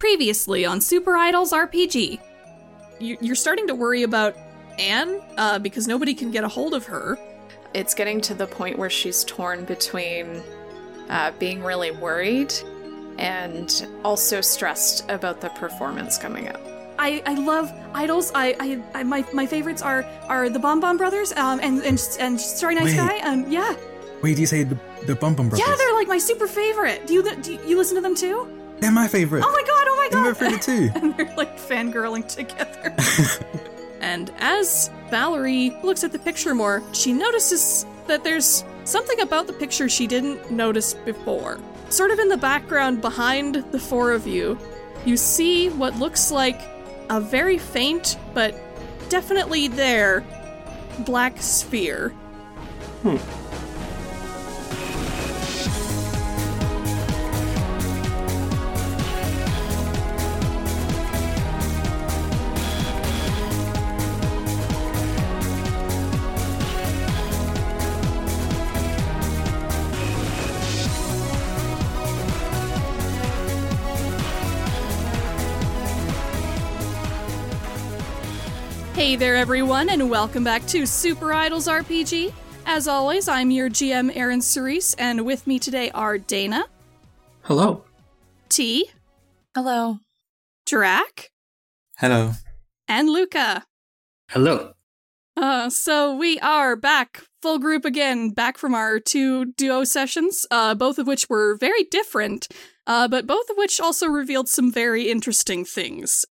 Previously on Super Idols RPG. You- You're starting to worry about Anne uh, because nobody can get a hold of her. It's getting to the point where she's torn between uh, being really worried and also stressed about the performance coming up. I, I love idols. I, I, I my my favorites are are the Bomb Bomb Brothers um and and and Starry Night Wait. Sky um yeah Wait, do you say the the Bum Bum Brothers? yeah they're like my super favorite. Do you do you, you listen to them too? They're my favorite. Oh my god! My They're my god! too. and they're like fangirling together. and as Valerie looks at the picture more, she notices that there's something about the picture she didn't notice before. Sort of in the background behind the four of you, you see what looks like a very faint but definitely there black sphere. Hey there, everyone, and welcome back to Super Idols RPG. As always, I'm your GM, Aaron Cerise, and with me today are Dana, Hello. T, Hello. Drac, Hello. and Luca. Hello. Uh, so we are back, full group again, back from our two duo sessions, uh, both of which were very different, uh, but both of which also revealed some very interesting things.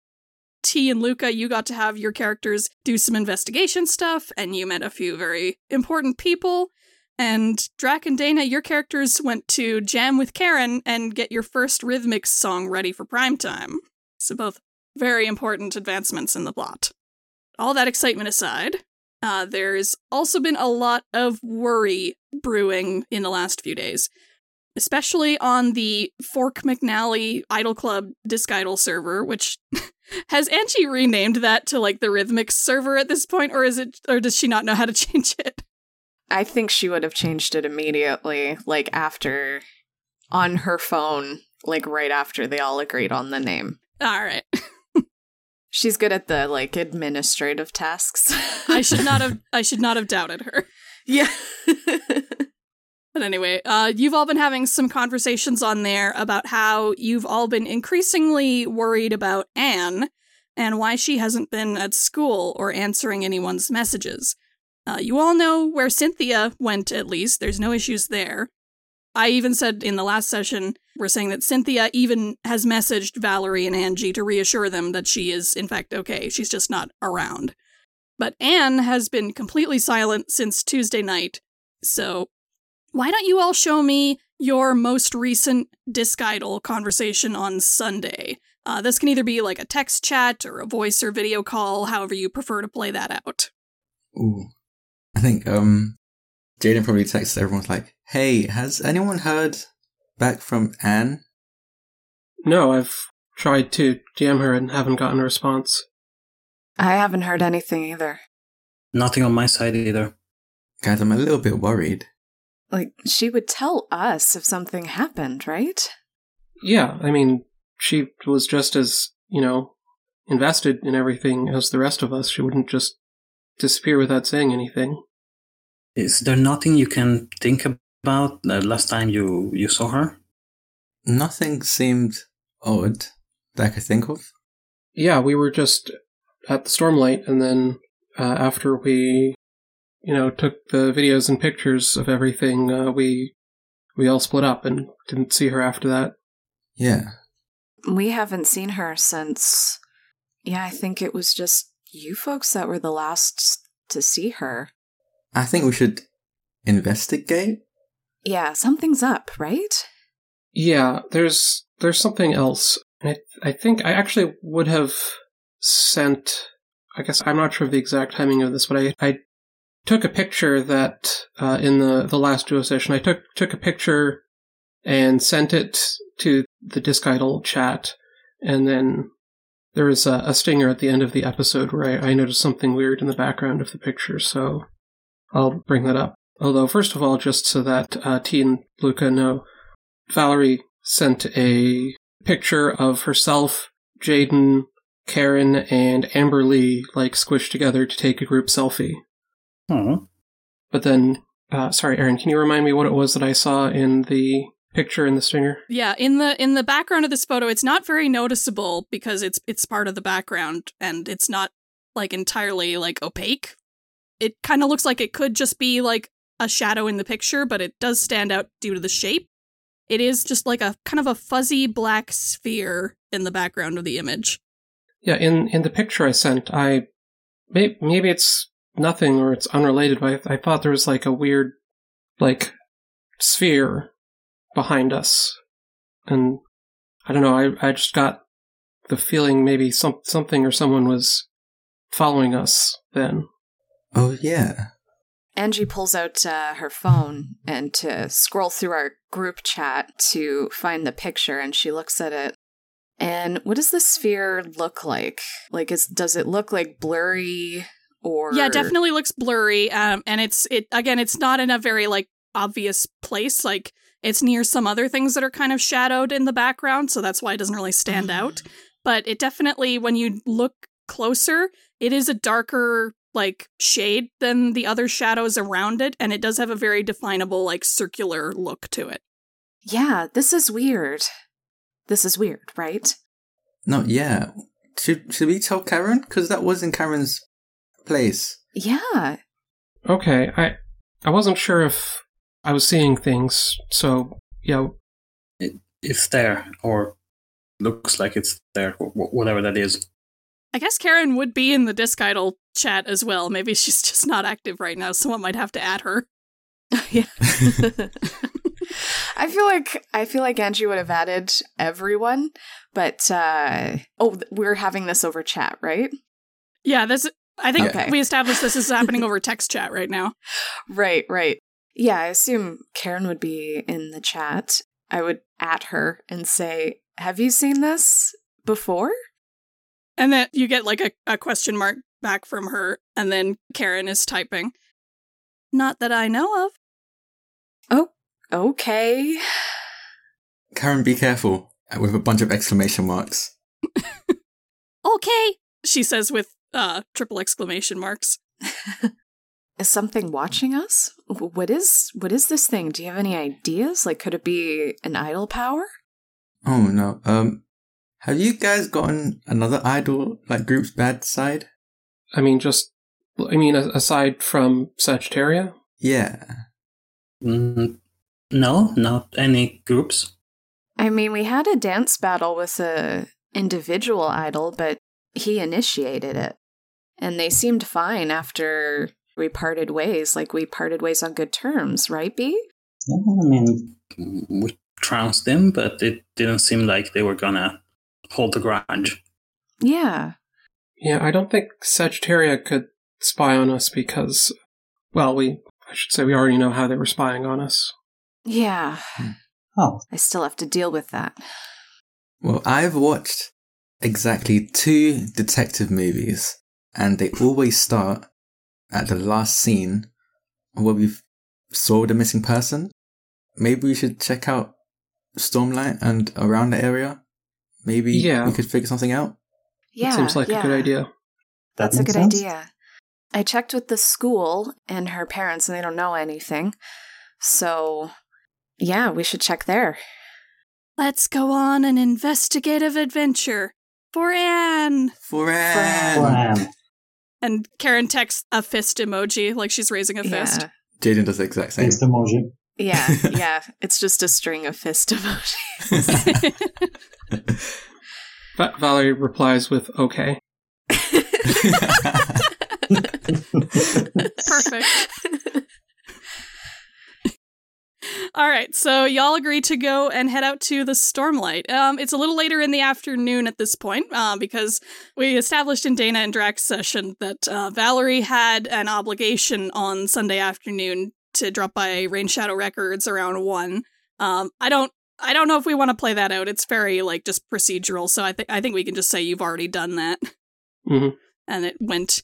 T and Luca, you got to have your characters do some investigation stuff, and you met a few very important people. And Drac and Dana, your characters went to jam with Karen and get your first rhythmic song ready for primetime. So both very important advancements in the plot. All that excitement aside, uh, there's also been a lot of worry brewing in the last few days, especially on the Fork McNally Idol Club Disc Idol server, which has Angie renamed that to like the Rhythmic server at this point, or is it, or does she not know how to change it? I think she would have changed it immediately, like after on her phone, like right after they all agreed on the name. All right, She's good at the like administrative tasks. I should not have, I should not have doubted her. yeah. But anyway, uh, you've all been having some conversations on there about how you've all been increasingly worried about Anne and why she hasn't been at school or answering anyone's messages. Uh, you all know where Cynthia went, at least. There's no issues there. I even said in the last session, we're saying that Cynthia even has messaged Valerie and Angie to reassure them that she is, in fact, okay. She's just not around. But Anne has been completely silent since Tuesday night, so why don't you all show me your most recent Disc Idol conversation on Sunday? Uh, this can either be like a text chat or a voice or video call, however you prefer to play that out. Ooh. I think um Jaden probably texts everyone's like, Hey, has anyone heard back from Anne? No, I've tried to DM her and haven't gotten a response. I haven't heard anything either. Nothing on my side either. Guys, I'm a little bit worried. Like, she would tell us if something happened, right? Yeah, I mean, she was just as, you know, invested in everything as the rest of us. She wouldn't just disappear without saying anything. Is there nothing you can think about the last time you, you saw her? Nothing seemed odd that I could think of. Yeah, we were just at the Stormlight, and then uh, after we, you know, took the videos and pictures of everything, uh, we we all split up and didn't see her after that. Yeah. We haven't seen her since. Yeah, I think it was just you folks that were the last to see her. I think we should investigate. Yeah, something's up, right? Yeah, there's there's something else. I I think I actually would have sent. I guess I'm not sure of the exact timing of this, but I I took a picture that uh, in the the last duo session I took took a picture and sent it to the Disc Idol chat, and then there was a, a stinger at the end of the episode where I, I noticed something weird in the background of the picture, so I'll bring that up. Although, first of all, just so that uh, T and Luca know, Valerie sent a picture of herself, Jaden, Karen, and Amber Lee like squished together to take a group selfie. Oh, But then, uh, sorry, Aaron, can you remind me what it was that I saw in the picture in the stinger? Yeah, in the in the background of this photo, it's not very noticeable because it's it's part of the background and it's not like entirely like opaque. It kind of looks like it could just be like a shadow in the picture, but it does stand out due to the shape. It is just like a kind of a fuzzy black sphere in the background of the image. Yeah, in in the picture I sent, I may, maybe it's nothing or it's unrelated, but I, I thought there was like a weird, like, sphere behind us, and I don't know. I I just got the feeling maybe some something or someone was following us then. Oh yeah. Angie pulls out uh, her phone and to scroll through our group chat to find the picture, and she looks at it. And what does the sphere look like? Like, is does it look like blurry or? Yeah, definitely looks blurry. Um, and it's it again. It's not in a very like obvious place. Like it's near some other things that are kind of shadowed in the background, so that's why it doesn't really stand out. But it definitely, when you look closer, it is a darker like shade than the other shadows around it, and it does have a very definable like circular look to it. Yeah, this is weird. This is weird, right? No, yeah. Should should we tell Karen? Because that was in Karen's place. Yeah. Okay, I I wasn't sure if I was seeing things, so yeah. it's there, or looks like it's there, wh- wh- whatever that is. I guess Karen would be in the Disc Idol chat as well. Maybe she's just not active right now. Someone might have to add her. yeah. I feel like I feel like Angie would have added everyone, but uh oh, we're having this over chat, right? Yeah, this. I think Okay. we established this is happening over text chat right now. Right, right. Yeah, I assume Karen would be in the chat. I would at her and say, "Have you seen this before?" And then you get like a, a question mark back from her, and then Karen is typing. Not that I know of. Oh, okay. Karen, be careful. uh, With a bunch of exclamation marks. Okay, she says with uh triple exclamation marks. Is something watching us? What is what is this thing? Do you have any ideas? Like could it be an idol power? Oh no. Um, have you guys gotten another idol like group's bad side? I mean, just I mean, aside from Sagittaria, Yeah. Mm, no, not any groups. I mean, we had a dance battle with a individual idol, but he initiated it. And they seemed fine after we parted ways, like we parted ways on good terms, right, B? Yeah, I mean, we trounced them, but it didn't seem like they were gonna hold the grudge. Yeah. yeah, I don't think Sagittaria could spy on us because, well, we I should say we already know how they were spying on us. Yeah. Hmm. Oh, I still have to deal with that. Well, I've watched exactly two detective movies, and they always start at the last scene where we saw the missing person. Maybe we should check out Stormlight and around the area. Maybe Yeah. we could figure something out. Yeah. That seems like yeah. a good idea. That's a good sense. idea. I checked with the school and her parents, and they don't know anything. So, yeah, we should check there. Let's go on an investigative adventure for Anne. For Anne! Plan. And Karen texts a fist emoji, like she's raising a fist. Yeah. Jaden does the exact same. Fist emoji. Yeah, yeah. It's just a string of fist emojis. Va- Valerie replies with "Okay." Perfect. All right, so y'all agree to go and head out to the Stormlight. Um, it's a little later in the afternoon at this point uh, because we established in Dana and Drac's session that uh, Valerie had an obligation on Sunday afternoon to drop by Rain Shadow Records around one. Um, I don't, I don't know if we want to play that out. It's very like just procedural, so I think I think we can just say you've already done that, hmm and it went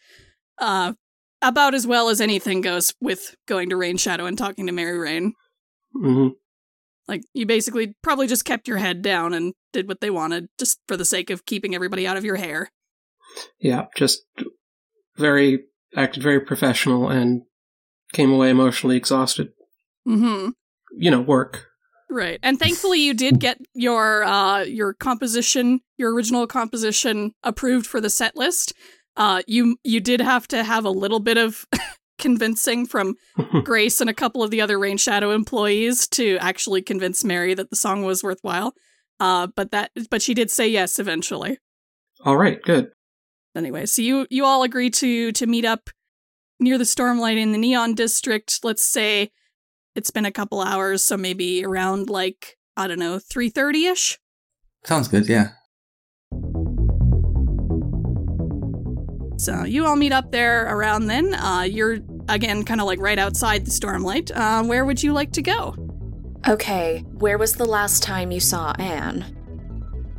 uh, about as well as anything goes with going to Rain Shadow and talking to Mary Rain. Hmm Like you basically probably just kept your head down and did what they wanted just for the sake of keeping everybody out of your hair. Yeah, just very acted very professional and came away emotionally exhausted. Mm-hmm. You know, work. Right. And thankfully you did get your uh your composition, your original composition approved for the set list. Uh you you did have to have a little bit of convincing from Grace and a couple of the other Rain Shadow employees to actually convince Mary that the song was worthwhile. Uh but that but she did say yes eventually. All right, good. Anyway, so you you all agree to to meet up near the Stormlight in the Neon District. Let's say it's been a couple hours, so maybe around like I don't know, three thirty ish. Sounds good, yeah. So you all meet up there around then. Uh, you're again kind of like right outside the Stormlight. Uh, where would you like to go? Okay, where was the last time you saw Anne?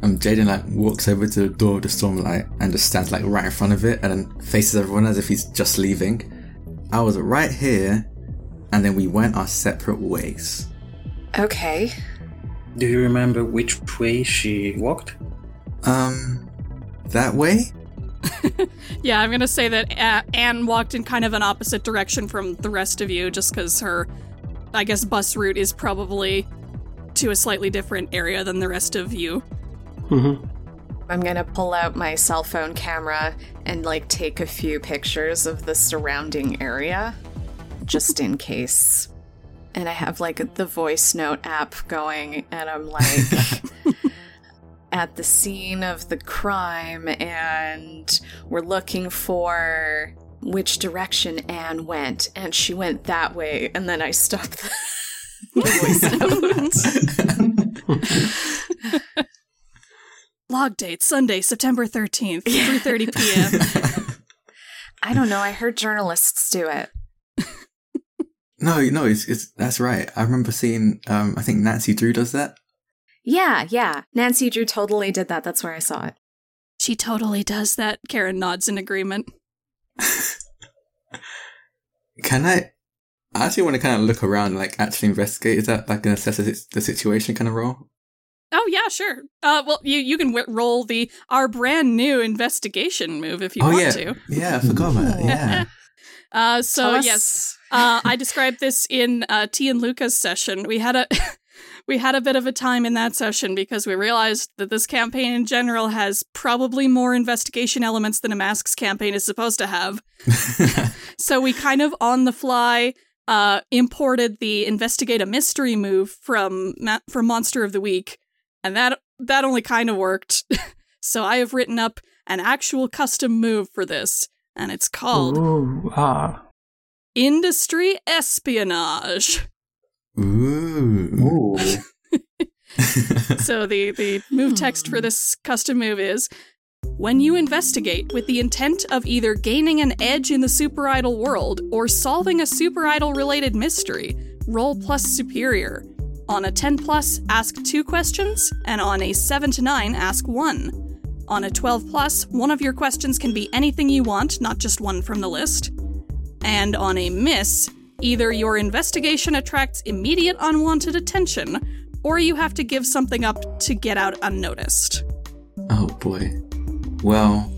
Um, Jaden like walks over to the door of the Stormlight and just stands like right in front of it and then faces everyone as if he's just leaving. I was right here, and then we went our separate ways. Okay. Do you remember which way she walked? Um, that way? Yeah, I'm gonna say that A- Anne walked in kind of an opposite direction from the rest of you, just because her, I guess, bus route is probably to a slightly different area than the rest of you. hmm I'm gonna pull out my cell phone camera and like take a few pictures of the surrounding area just in case. And I have like the voice note app going, and I'm like at the scene of the crime, and we're looking for which direction Anne went, and she went that way, and then I stopped the, the voice note. Log date Sunday, September 13th, 3:30 p.m. I don't know, I heard journalists do it. No, no, it's, it's that's right. I remember seeing. Um, I think Nancy Drew does that. Yeah, yeah. Nancy Drew totally did that. That's where I saw it. She totally does that. Karen nods in agreement. Can I? I actually want to kind of look around, and, like actually investigate. Is that like an assess the the situation kind of role? Oh yeah, sure. Uh, well, you you can w- roll the our brand new investigation move if you oh want yeah, to. yeah. I forgot about that. Yeah. Uh, so Tell yes, uh, I described this in uh, T and Luca's session. We had a we had a bit of a time in that session because we realized that this campaign in general has probably more investigation elements than a masks campaign is supposed to have. So we kind of on the fly uh, imported the investigate a mystery move from Ma- from Monster of the Week, and that that only kind of worked. so I have written up an actual custom move for this, and it's called Ooh, ah. Industry Espionage. Ooh. so the the move text for this custom move is when you investigate with the intent of either gaining an edge in the super idol world or solving a super idol related mystery, roll plus superior. On a 10 plus, ask two questions, and on a 7 to 9, ask one. On a 12 plus, one of your questions can be anything you want, not just one from the list. And on a miss, either your investigation attracts immediate unwanted attention, or you have to give something up to get out unnoticed. oh boy. Well,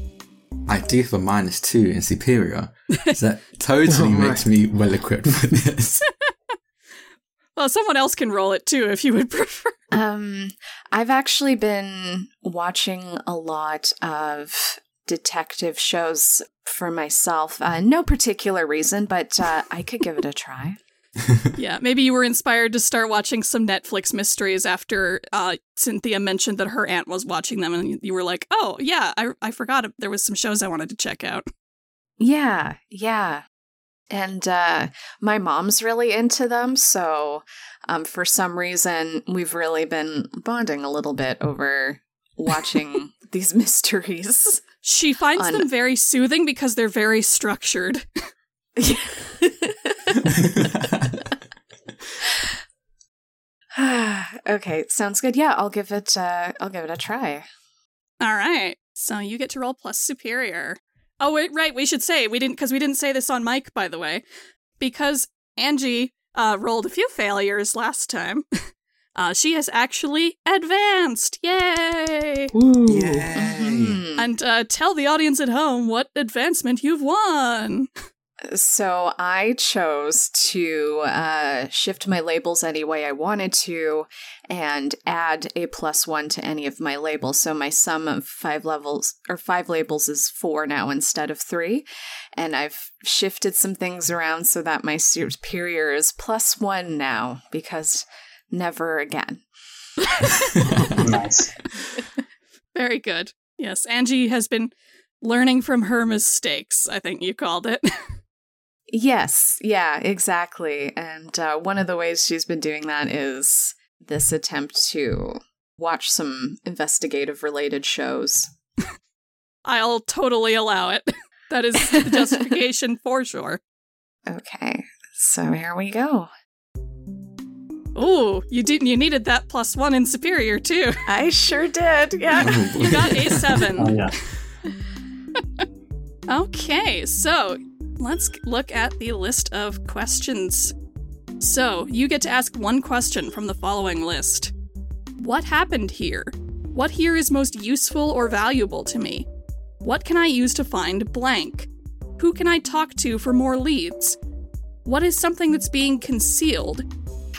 I do have a minus two in superior. So that totally Oh, makes me well equipped for this. Well, someone else can roll it too if you would prefer. Um, I've actually been watching a lot of detective shows for myself. Uh, no particular reason, but uh, I could give it a try. yeah, maybe you were inspired to start watching some Netflix mysteries after uh, Cynthia mentioned that her aunt was watching them, and you were like, "Oh, yeah, I I forgot there was some shows I wanted to check out." Yeah, yeah. And uh, my mom's really into them, so um, for some reason, we've really been bonding a little bit over watching these mysteries. She finds On- them very soothing because they're very structured. okay, sounds good. Yeah, I'll give it. Uh, I'll give it a try. All right, so you get to roll plus superior. Oh wait, right. We should say we didn't because we didn't say this on mic, by the way, because Angie uh, rolled a few failures last time. Uh, she has actually advanced. Yay! Ooh. Yay! Mhm. And uh, tell the audience at home what advancement you've won. So I chose to uh, shift my labels any way I wanted to and add a plus one to any of my labels. So my sum of five levels or five labels is four now instead of three. And I've shifted some things around so that my superior is plus one now because never again. nice. Very good. Yes, Angie has been learning from her mistakes, I think you called it. Yes, yeah, exactly. And uh, one of the ways she's been doing that is this attempt to watch some investigative related shows. I'll totally allow it. That is the justification for sure. Okay, so here we go. Ooh, you didn't you needed that plus one in superior too. I sure did, yeah. Oh. You got a seven. Oh yeah. Okay, so let's look at the list of questions. So, you get to ask one question from the following list What happened here? What here is most useful or valuable to me? What can I use to find blank? Who can I talk to for more leads? What is something that's being concealed?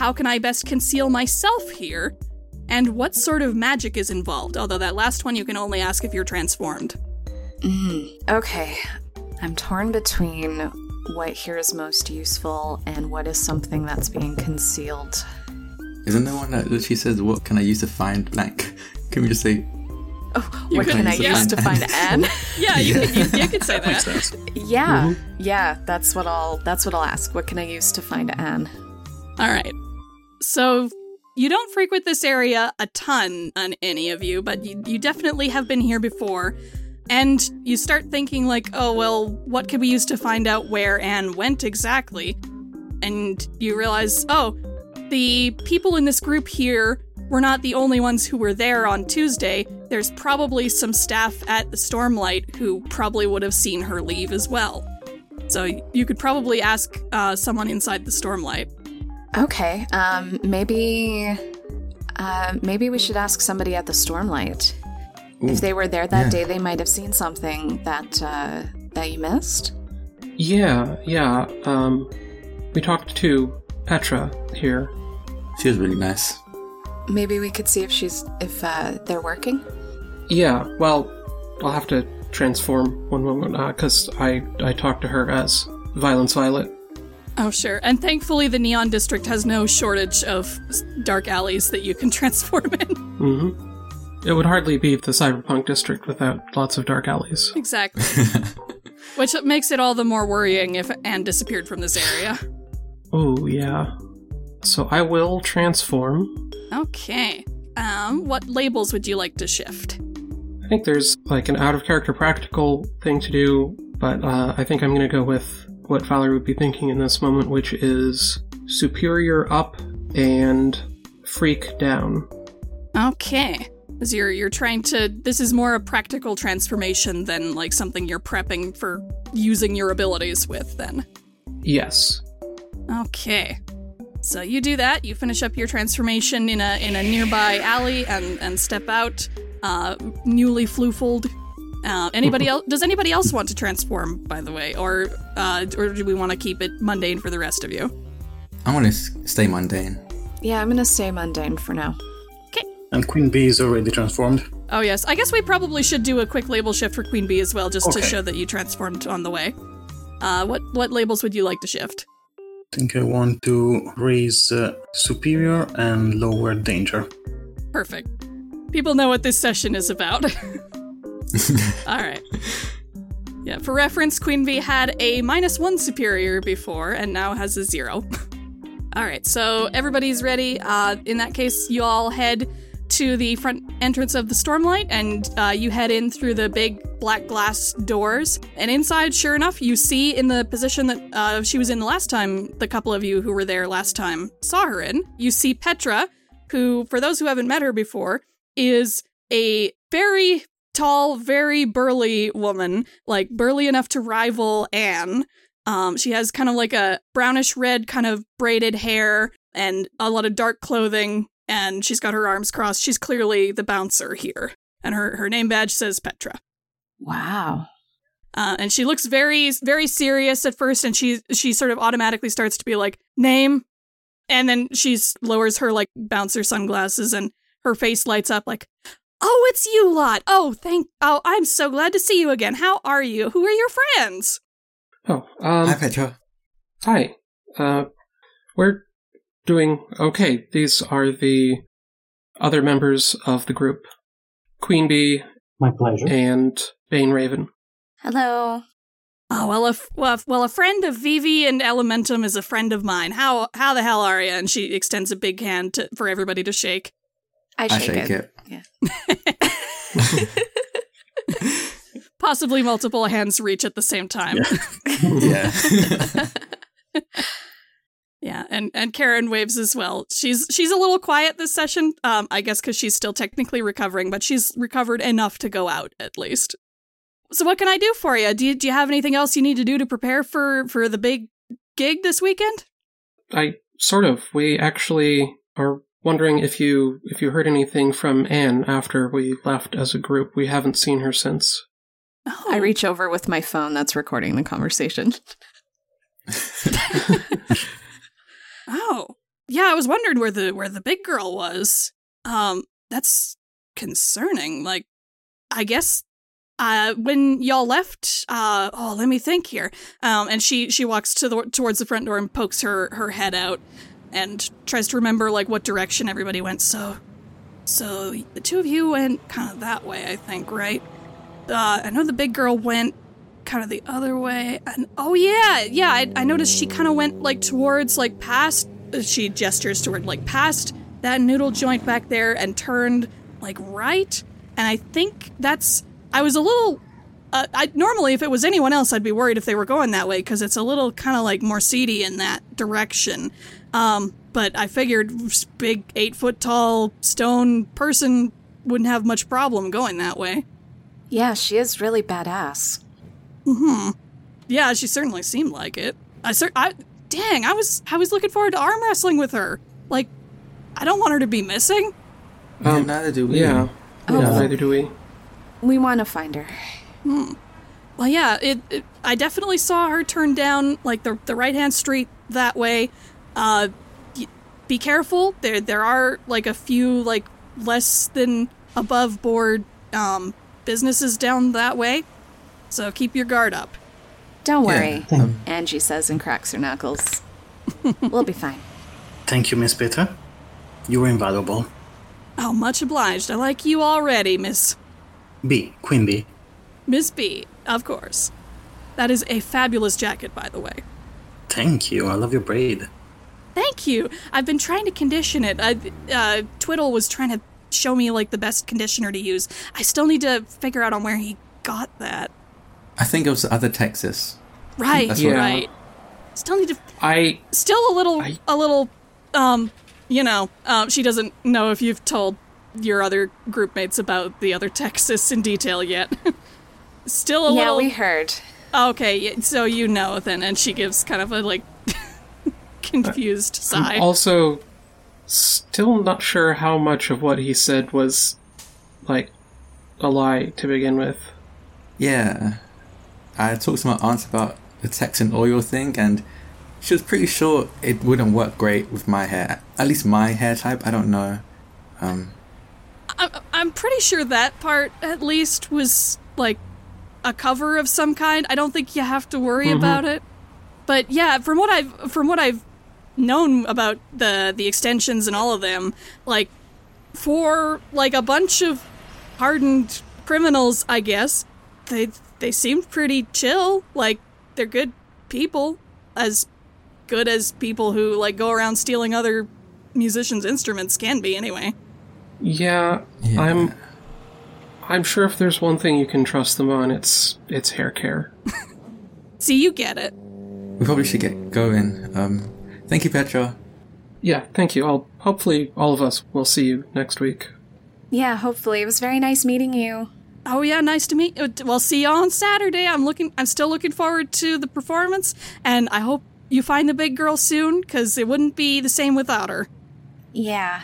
How can I best conceal myself here? And what sort of magic is involved? Although that last one you can only ask if you're transformed. Mm, okay, I'm torn between what here is most useful and what is something that's being concealed. Isn't there one that she says, "What can I use to find blank"? Can we just say, Oh, what could can I use to use find to find N. N? Yeah, you, Can, you, you could say That makes that. sense. Yeah, yeah, that's what I'll that's what I'll ask. What can I use to find N? All right. So you don't frequent this area a ton on any of you, but you, you definitely have been here before. And you start thinking, like, oh, well, what could we use to find out where Anne went exactly? And you realize, oh, the people in this group here were not the only ones who were there on Tuesday. There's probably some staff at the Stormlight who probably would have seen her leave as well. So you could probably ask uh, someone inside the Stormlight. Okay, um, maybe, uh, maybe we should ask somebody at the Stormlight. Ooh, If they were there that yeah. day, they might have seen something that uh, that you missed. Yeah, yeah. Um, we talked to Petra here. she was really nice. Maybe we could see if she's if uh, they're working. Yeah, well, I'll have to transform one moment because I I talked to her as Violence Violet. Oh, sure. And thankfully, the Neon District has no shortage of dark alleys that you can transform in. hmm It would hardly be the Cyberpunk district without lots of dark alleys. exactly. Which makes it all the more worrying if Anne disappeared from this area. Oh yeah. So I will transform. Okay. Um, what labels would you like to shift? I think there's like an out of character practical thing to do, but uh, I think I'm going to go with what Valerie would be thinking in this moment, which is superior up and freak down. Okay. As you're you're trying to this is more a practical transformation than like something you're prepping for using your abilities with then. Yes. Okay. So you do that, you finish up your transformation in a in a nearby alley and and step out, uh newly floofled. Uh, anybody else does anybody else want to transform by the way or uh or do we want to keep it mundane for the rest of you? I want to s- stay mundane. Yeah, I'm gonna stay mundane for now. Okay. And Queen Bee is already transformed. Oh yes, I guess we probably should do a quick label shift for Queen Bee as well just to show that you transformed on the way. Uh what what labels would you like to shift? I think I want to raise uh, superior and lower danger. Perfect. People know what this session is about. All right. Yeah, for reference, Queen Bee had a minus one superior before and now has a zero. all right, so everybody's ready. Uh, in that case, you all head to the front entrance of the Stormlight and uh, you head in through the big black glass doors. And inside, sure enough, you see in the position that uh, she was in the last time, the couple of you who were there last time saw her in, you see Petra, who, for those who haven't met her before, is a very tall, very burly woman, like burly enough to rival Anne. Um, she has kind of like a brownish red kind of braided hair and a lot of dark clothing and she's got her arms crossed. She's clearly the bouncer here, and her her name badge says Petra. Wow. Uh, and she looks very very serious at first, and she she sort of automatically starts to be like name, and then she lowers her like bouncer sunglasses, and her face lights up like, oh, it's you lot. Oh, thank. Oh, I'm so glad to see you again. How are you? Who are your friends? Oh, um, Hi, Petra. hi. Uh, we're doing okay. These are the other members of the group: Queen Bee My pleasure. and Bane Raven. Hello. Oh well, a f- well, a- well, a friend of Vivi and Elementum is a friend of mine. How how the hell are you? And she extends a big hand to, for everybody to shake. I I shake, shake it. it. Possibly multiple hands reach at the same time. Yeah. Yeah, and and Karen waves as well. She's she's a little quiet this session. Um, I guess because she's still technically recovering, but she's recovered enough to go out at least. So what can I do for you? Do you, do you have anything else you need to do to prepare for for the big gig this weekend? I sort of. We actually are wondering if you if you heard anything from Anne after we left as a group. We haven't seen her since. Oh, I reach over with my phone that's recording the conversation. Oh, yeah. I was wondering where the where the big girl was. Um, that's concerning. Like, I guess. Uh, when y'all left, uh, oh, let me think here. Um, and she she walks to the towards the front door and pokes her her head out, and tries to remember like what direction everybody went. So, so the two of you went kind of that way, I think, right? Uh, I know the big girl went kind of the other way. And oh yeah, yeah, I, I noticed she kind of went like towards like past. She gestures toward like past that noodle joint back there and turned like right. And I think that's. I was a little. Uh, I normally if it was anyone else, I'd be worried if they were going that way because it's a little kind of like more seedy in that direction. Um, but I figured big eight foot tall stone person wouldn't have much problem going that way. yeah, she is really badass. Hmm. Yeah, she certainly seemed like it. I cer- I dang, I was I was looking forward to arm wrestling with her. Like, I don't want her to be missing. Yeah, Um, neither do we. Yeah. Oh. Yeah, neither do we. We want to find her. Well, yeah, it, it I definitely saw her turn down like the the right hand street that way. Uh, y- be careful. There there are like a few like less than above board um businesses down that way. So keep your guard up. Don't worry, um, Angie says and cracks her knuckles. we'll be fine. Thank you, Miss Petra. You were invaluable. Oh, much obliged. I like you already, Miss B, Queen Bee. Miss B, of course. That is a fabulous jacket, by the way. Thank you. I love your braid. Thank you. I've been trying to condition it. I, uh, Twiddle was trying to show me like the best conditioner to use. I still need to figure out on where he got that. I think it was the other Texas. Right, That's what- right. Still need to. I Still a little, I- a little. Um, you know, um, she doesn't know if you've told your other group mates about the other Texas in detail yet. Still a yeah, little. we heard. Okay, so you know then, and she gives kind of a like confused sigh. I'm also still not sure how much of what he said was like a lie to begin with. Yeah. I talked to my aunt about the Texan oil thing, and she was pretty sure it wouldn't work great with my hair. At least my hair type, I don't know. Um, I'm, I'm pretty sure that part at least was like a cover of some kind. I don't think you have to worry mm-hmm. about it. But yeah, from what I've from what I've known about the the extensions and all of them, like for like a bunch of hardened criminals, I guess they they seemed pretty chill. Like they're good people, as good as people who like go around stealing other musicians' instruments can be. Anyway. Yeah, Yeah. I'm. I'm sure if there's one thing you can trust them on, it's it's hair care. See, you get it. we probably should get going. Um, thank you, Petra. Yeah, thank you. I'll hopefully all of us will see you next week. Yeah, hopefully. It was very nice meeting you. Oh yeah, nice to meet. you. Well, see you on Saturday. I'm looking. I'm still looking forward to the performance, and I hope you find the big girl soon, because it wouldn't be the same without her. Yeah.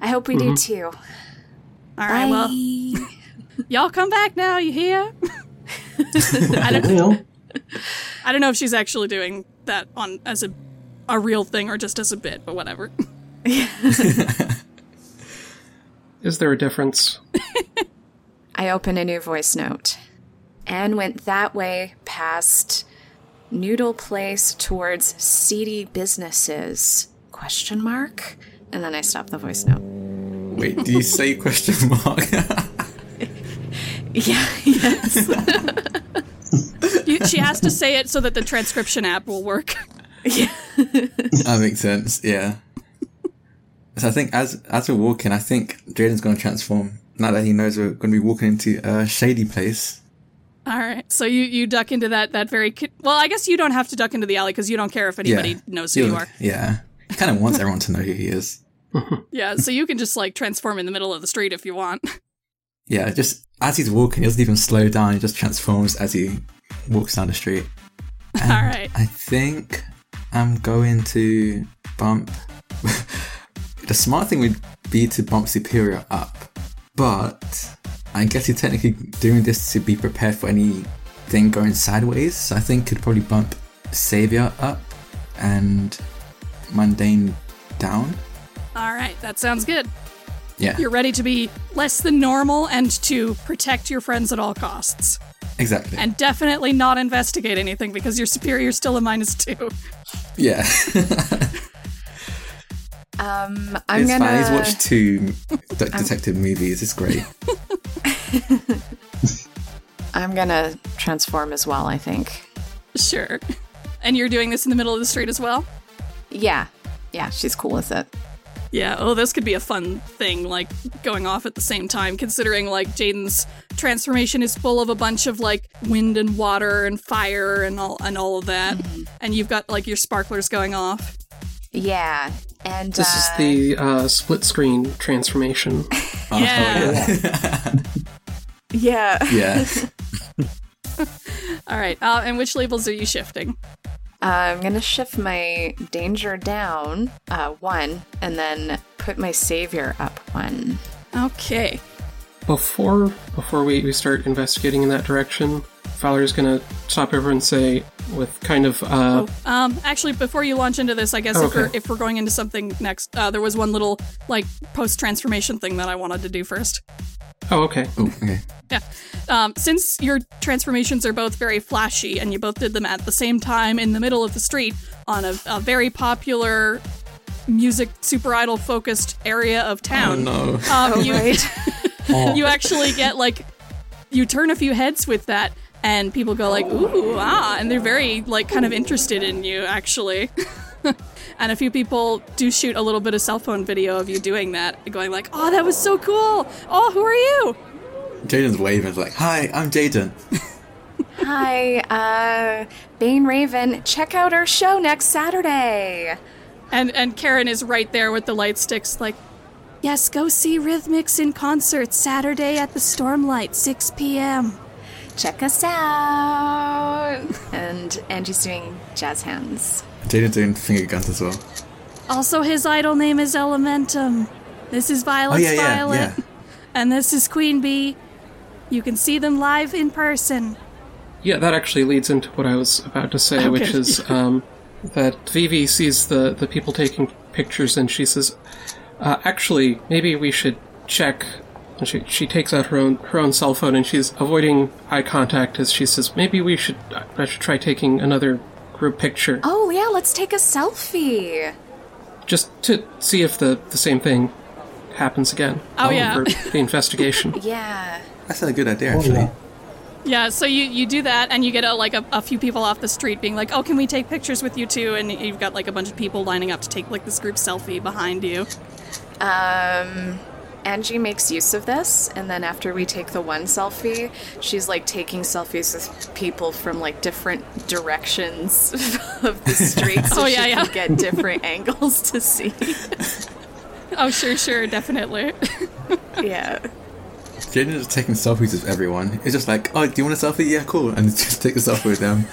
I hope we do too. All right, well, Bye. Y'all come back now. You hear? I don't. Well, I don't know if she's actually doing that on as a a real thing or just as a bit, but whatever. Is there a difference? I open a new voice note and went that way past Noodle Place towards seedy businesses. Question mark? And then I stop the voice note. Wait, do you say question mark? Yeah, yes. You, she has to say it so that the transcription app will work. Yeah. that makes sense. Yeah. So I think as as we're walking, I think Jaden's going to transform. Now that he knows we're going to be walking into a shady place. All right, so you you duck into that that very ki- well. I guess you don't have to duck into the alley because you don't care if anybody yeah. knows who you He'll- are. Yeah. He kind of wants everyone to know who he is. Yeah, so you can just like transform in the middle of the street if you want. Yeah, just as he's walking, he doesn't even slow down. He just transforms as he walks down the street. All right. I think I'm going to bump. the smart thing would be to bump Superior up, but I guess he's technically doing this to be prepared for anything going sideways. So I think could probably bump Savior up and Mundane down. All right, that sounds good. Yeah, You're ready to be less than normal and to protect your friends at all costs. exactly. And definitely not investigate anything because your superior's still a minus two. yeah, Um, I'm it's gonna. fine. He's watched two de- detective movies. It's great. I'm gonna transform as well. I think. Sure. And you're doing this in the middle of the street as well? Yeah, yeah. She's cool with it. Yeah, oh, this could be a fun thing, like going off at the same time, considering like Jaden's transformation is full of a bunch of like wind and water and fire and all and all of that, and you've got like your sparklers going off. Yeah, and This uh, is the uh, split screen transformation. Oh, Yeah. yeah. yeah. All right, uh, and which labels are you shifting? Uh, I'm gonna shift my danger down uh, one, and then put my savior up one. Okay. Before before we, we start investigating in that direction, Fowler's gonna stop over and say, with kind of uh, Um, actually, before you launch into this, I guess Oh, if, we're, if we're going into something next, uh, there was one little like post transformation thing that I wanted to do first. Oh okay, Oh, okay. Yeah. Um, since your transformations are both very flashy and you both did them at the same time in the middle of the street on a, a very popular music super idol focused area of Oh town, no. um, you, oh, you actually get like, you turn a few heads with that and people go like, ooh, ah, and they're very like kind of interested in you actually. And a few people do shoot a little bit of cell phone video of you doing that, going like, "Oh, that was so cool! Oh, who are you?" Jaden's waving. It's like, "Hi, I'm Jaden." Hi, uh, Bane Raven. Check out our show next Saturday. And and Karen is right there with the light sticks, like, yes, go see Rhythmics in concert Saturday at the Stormlight, 6 p.m. Check us out. and Angie's doing jazz hands. Jaden's doing finger guns as well. Also, his idol name is Elementum. This is Violet's Oh, yeah, yeah, Violet, yeah. and this is Queen Bee. You can see them live in person. yeah, that actually leads into what I was about to say, which is um, that Vivi sees the the people taking pictures and she says, uh, "Actually, maybe we should check." And she she takes out her own her own cell phone and she's avoiding eye contact as she says, "Maybe we should I should try taking another group picture Oh, yeah, let's take a selfie. just to see if the the same thing happens again." Oh, yeah. for the investigation. Yeah. That's a good idea, oh, actually. yeah. Yeah, so you, you do that, and you get a, like a, a few people off the street being like, "Oh, can we take pictures with you too?" And you've got like a bunch of people lining up to take like this group selfie behind you. Um, Angie makes use of this, and then after we take the one selfie, she's like taking selfies with people from like different directions of the street, so Oh, she yeah, yeah. can get different angles to see. Oh, sure, sure, definitely. Yeah. Jaden is taking selfies with everyone. It's just like, oh, do you want a selfie? Yeah, cool. And just take a selfie with them.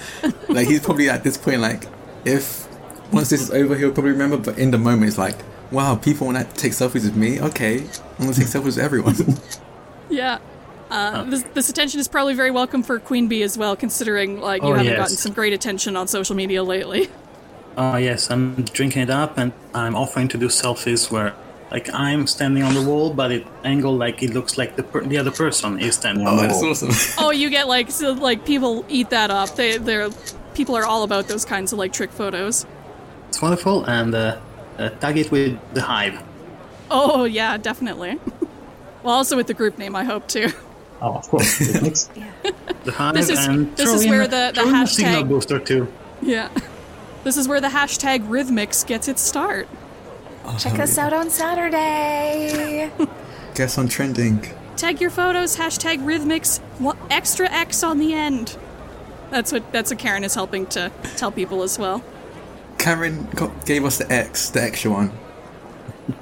like, he's probably at this point, like, if once this is over, he'll probably remember, but in the moment, it's like, wow, people want to take selfies with me. Okay, I'm gonna take selfies with everyone. Yeah. Uh, this, this attention is probably very welcome for Queen Bee as well, considering like you Oh, haven't yes. gotten some great attention on social media lately. Oh yes, I'm drinking it up and I'm offering to do selfies where like I'm standing on the wall, but it angled like it looks like the per- the other person is standing on oh, the that's wall. awesome. oh, you get like so, like people eat that up. They they're people are all about those kinds of like trick photos. It's wonderful, and uh, uh, tag it with the hive. Oh yeah, definitely. well, also with the group name, I hope too. Oh, of course. It makes The hive This is- and this is where the- the throw in signal hashtag- booster too. Yeah. This is where the hashtag Rhythmix gets its start. Check us oh, out on Saturday. Guess on trending. Tag your photos, hashtag Rhythmix, what, extra X on the end. That's what that's what Karen is helping to tell people as well. Karen got, gave us the X, the extra one.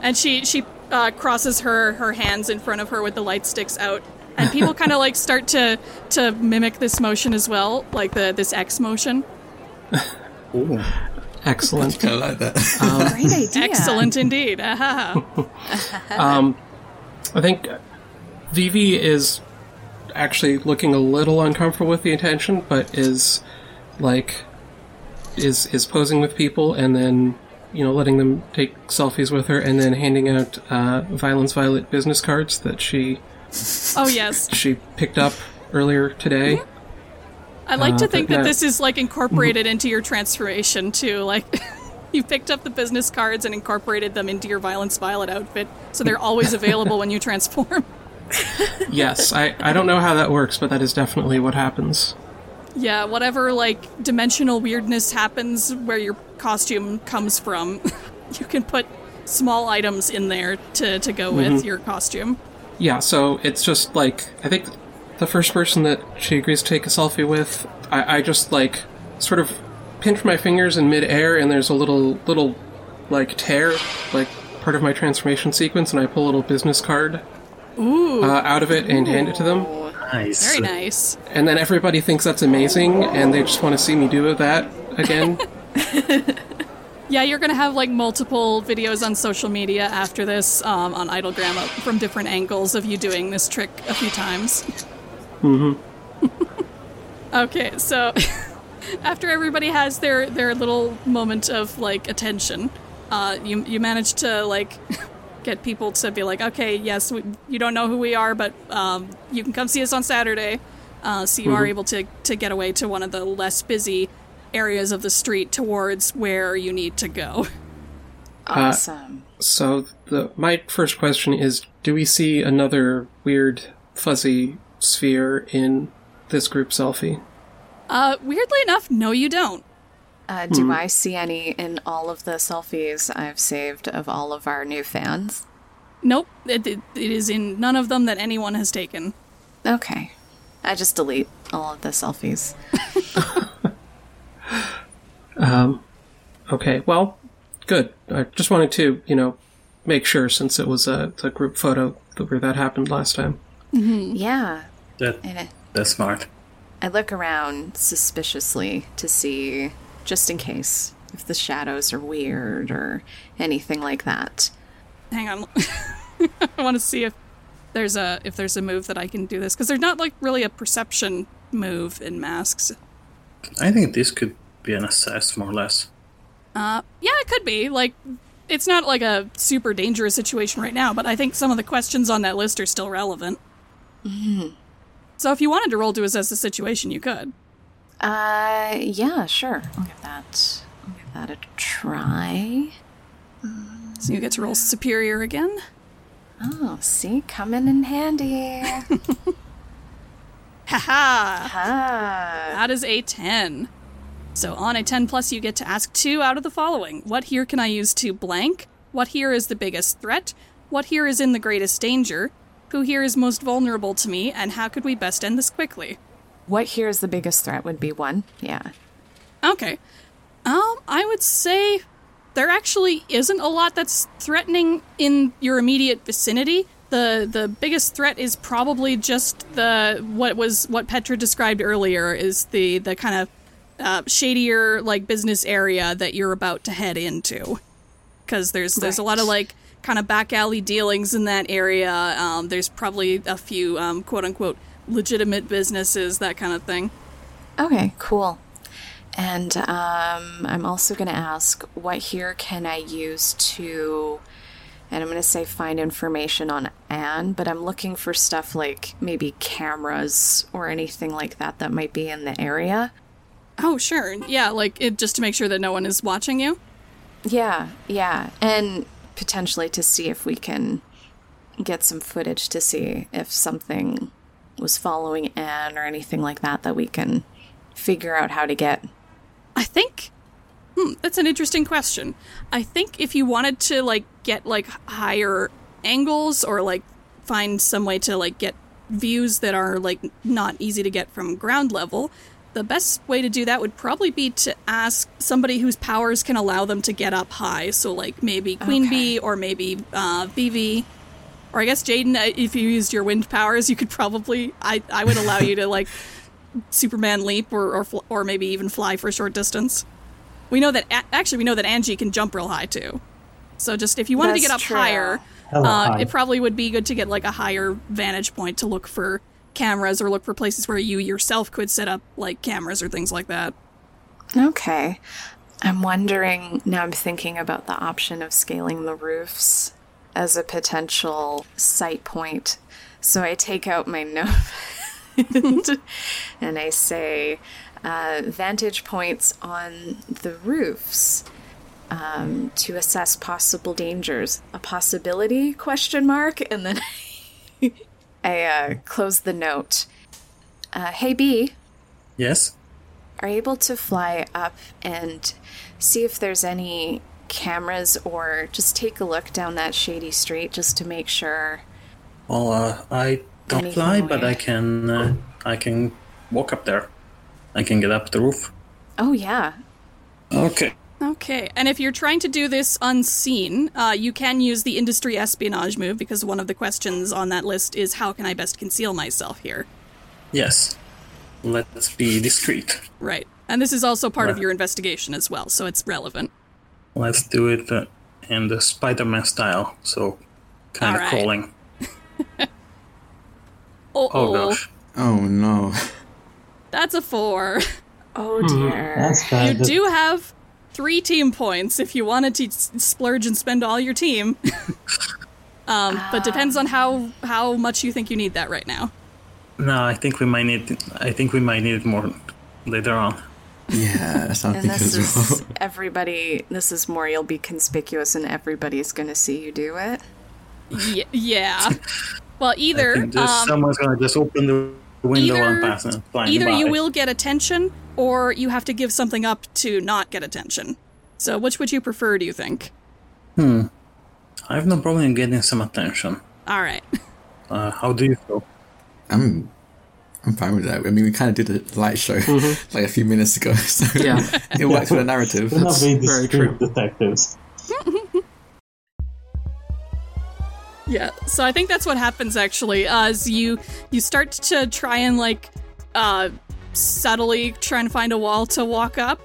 And she she uh, crosses her her hands in front of her with the light sticks out, and people kind of like start to to mimic this motion as well, like the this X motion. Ooh. Excellent. I like that. Great idea. Excellent indeed. Um, I think Vivi is actually looking a little uncomfortable with the attention, but is like is is posing with people and then you know letting them take selfies with her and then handing out uh, Violence Violet business cards that she oh yes, she picked up earlier today. I like to Uh, think but that this is like incorporated into your transformation too. Like you picked up the business cards and incorporated them into your Violence Violet outfit, so they're always available when you transform. yes, I I don't know how that works, but that is definitely what happens. Yeah, whatever like dimensional weirdness happens where your costume comes from, you can put small items in there to, to go with your costume. Yeah, so it's just like I think the first person that she agrees to take a selfie with, I, I just like sort of pinch my fingers in midair, and there's a little little like tear, like part of my transformation sequence, and I pull a little business card Ooh, uh, out of it and hand it to them, Nice. very nice. and then everybody thinks that's amazing, and they just want to see me do that again. Yeah, you're gonna have like multiple videos on social media after this um, on Idlegram uh, from different angles of you doing this trick a few times. Mm-hmm. okay, so after everybody has their their little moment of like attention, uh, you you manage to like get people to be like, okay, yes, we, you don't know who we are, but um, you can come see us on Saturday. Uh, so you are able to to get away to one of the less busy areas of the street towards where you need to go. Awesome. so the my first question is: Do we see another weird fuzzy sphere in this group selfie? Uh, weirdly enough, no, you don't. Uh, do I see any in all of the selfies I've saved of all of our new fans? Nope, it, it, it is in none of them that anyone has taken. Okay. I just delete all of the selfies. Um, okay, well, good. I just wanted to, you know, make sure since it was a, a group photo that where that happened last time. Mm-hmm. Yeah. That, I- that's smart. I look around suspiciously to see, just in case, if the shadows are weird or anything like that. Hang on, I want to see if there's a if there's a move that I can do this because there's not like really a perception move in masks. I think this could be an assess more or less. Uh, yeah, it could be like it's not like a super dangerous situation right now, but I think some of the questions on that list are still relevant. So if you wanted to roll to assess the situation, you could. Uh, yeah, sure. I'll give that. I'll give that a try. So you get to roll superior again. Oh, see, coming in handy. Haha! Ha. That is a 10. So on a 10 plus, you get to ask two out of the following What here can I use to blank? What here is the biggest threat? What here is in the greatest danger? Who here is most vulnerable to me? And how could we best end this quickly? what here is the biggest threat would be one. Yeah. Okay. Um, I would say there actually isn't a lot that's threatening in your immediate vicinity. The the biggest threat is probably just the what was what Petra described earlier is the the kind of uh, shadier like business area that you're about to head into. because there's there's a lot of like kind of back alley dealings in that area. Um, there's probably a few um, quote unquote legitimate businesses, that kind of thing. Okay, cool. And um, I'm also going to ask what here can I use to, and I'm going to say find information on Anne, but I'm looking for stuff like maybe cameras or anything like that that might be in the area. Oh sure, yeah, like it just to make sure that no one is watching you. Yeah, yeah. And potentially to see if we can get some footage to see if something was following Anne or anything like that that we can figure out how to get. I think hmm, that's an interesting question. I think if you wanted to like get like higher angles or like find some way to like get views that are like not easy to get from ground level, the best way to do that would probably be to ask somebody whose powers can allow them to get up high. So like maybe Queen Bee or maybe uh, BV. Or I guess Jaden, uh, if you used your wind powers, you could probably. I I would allow you to like Superman leap or or, or maybe even fly for a short distance. We know that actually we know that Angie can jump real high too. So just if you wanted to get up true. higher, Hella uh, high. it probably would be good to get like a higher vantage point to look for cameras or look for places where you yourself could set up like cameras or things like that. Okay. I'm wondering now I'm thinking about the option of scaling the roofs as a potential sight point. So I take out my note and I say uh, vantage points on the roofs um, to assess possible dangers. A possibility question mark and then I uh, close the note. Uh, hey B, Yes? are you able to fly up and see if there's any cameras or just take a look down that shady street just to make sure Well, uh, I don't fly, but? I can. Uh, I can walk up there. I can get up the roof. oh yeah Okay. Okay, and if you're trying to do this unseen, uh, you can use the industry espionage move because one of the questions on that list is how can I best conceal myself here? Yes. Let's be discreet. Right. And this is also part of your investigation as well, so it's relevant. Let's do it uh, in the Spider-Man style. So, kind of Alright. crawling. Oh, Oh gosh. Oh no. That's a four. oh dear That's You do have three team points if you wanted to splurge and spend all your team. um, but depends on how how much you think you need that right now. No, I think we might need. I think we might need it more later on. Yeah, that's and this as well. is everybody this is more you'll be conspicuous and everybody's gonna see you do it Y- yeah. Well, either just um, someone's gonna just open the window either- and pass either by. you will get attention or you have to give something up to not get attention. So, which would you prefer? Do you think? Hmm. I have no problem in getting some attention. All right. Uh, how do you feel? I'm I'm fine with that. I mean, we kind of did a light show like a few minutes ago, so Yeah. it works for the narrative. We're not being very true. detectives. Yeah, so I think that's what happens actually. Uh, you you start to try and like uh, subtly try and find a wall to walk up,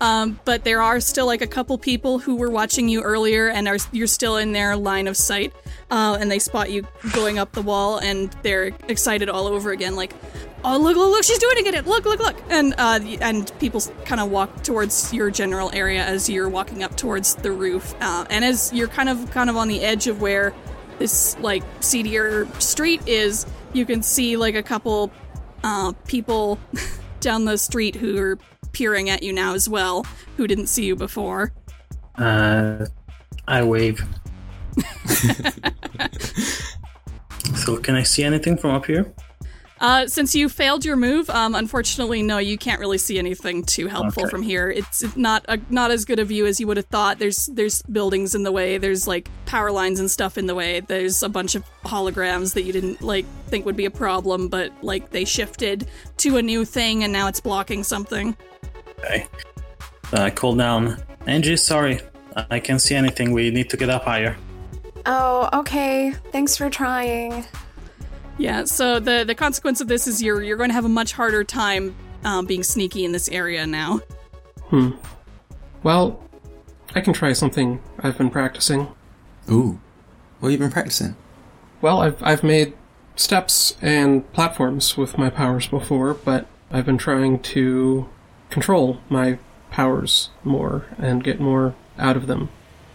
um, but there are still like a couple people who were watching you earlier and are you're still in their line of sight, uh, and they spot you going up the wall and they're excited all over again, like, oh look look look she's doing it! Again look look look! And uh, and people kind of walk towards your general area as you're walking up towards the roof, uh, and as you're kind of kind of on the edge of where this like seedier street is, you can see like a couple uh, people down the street who are peering at you now as well, who didn't see you before. Uh, I wave. so, can I see anything from up here? Uh, since you failed your move, um, unfortunately, no, you can't really see anything too helpful Okay. from here. It's not a, not as good a view as you would have thought. There's there's buildings in the way. There's like power lines and stuff in the way. There's a bunch of holograms that you didn't like think would be a problem, but like they shifted to a new thing and now it's blocking something. Okay. Uh, I call down. Angie, sorry. I can't see anything. We need to get up higher. oh okay thanks for trying Yeah, so the the consequence of this is you're you're going to have a much harder time um, being sneaky in this area now. Hmm. Well, I can try something I've been practicing. Ooh. What have you been practicing? Well, I've I've made steps and platforms with my powers before, but I've been trying to control my powers more and get more out of them.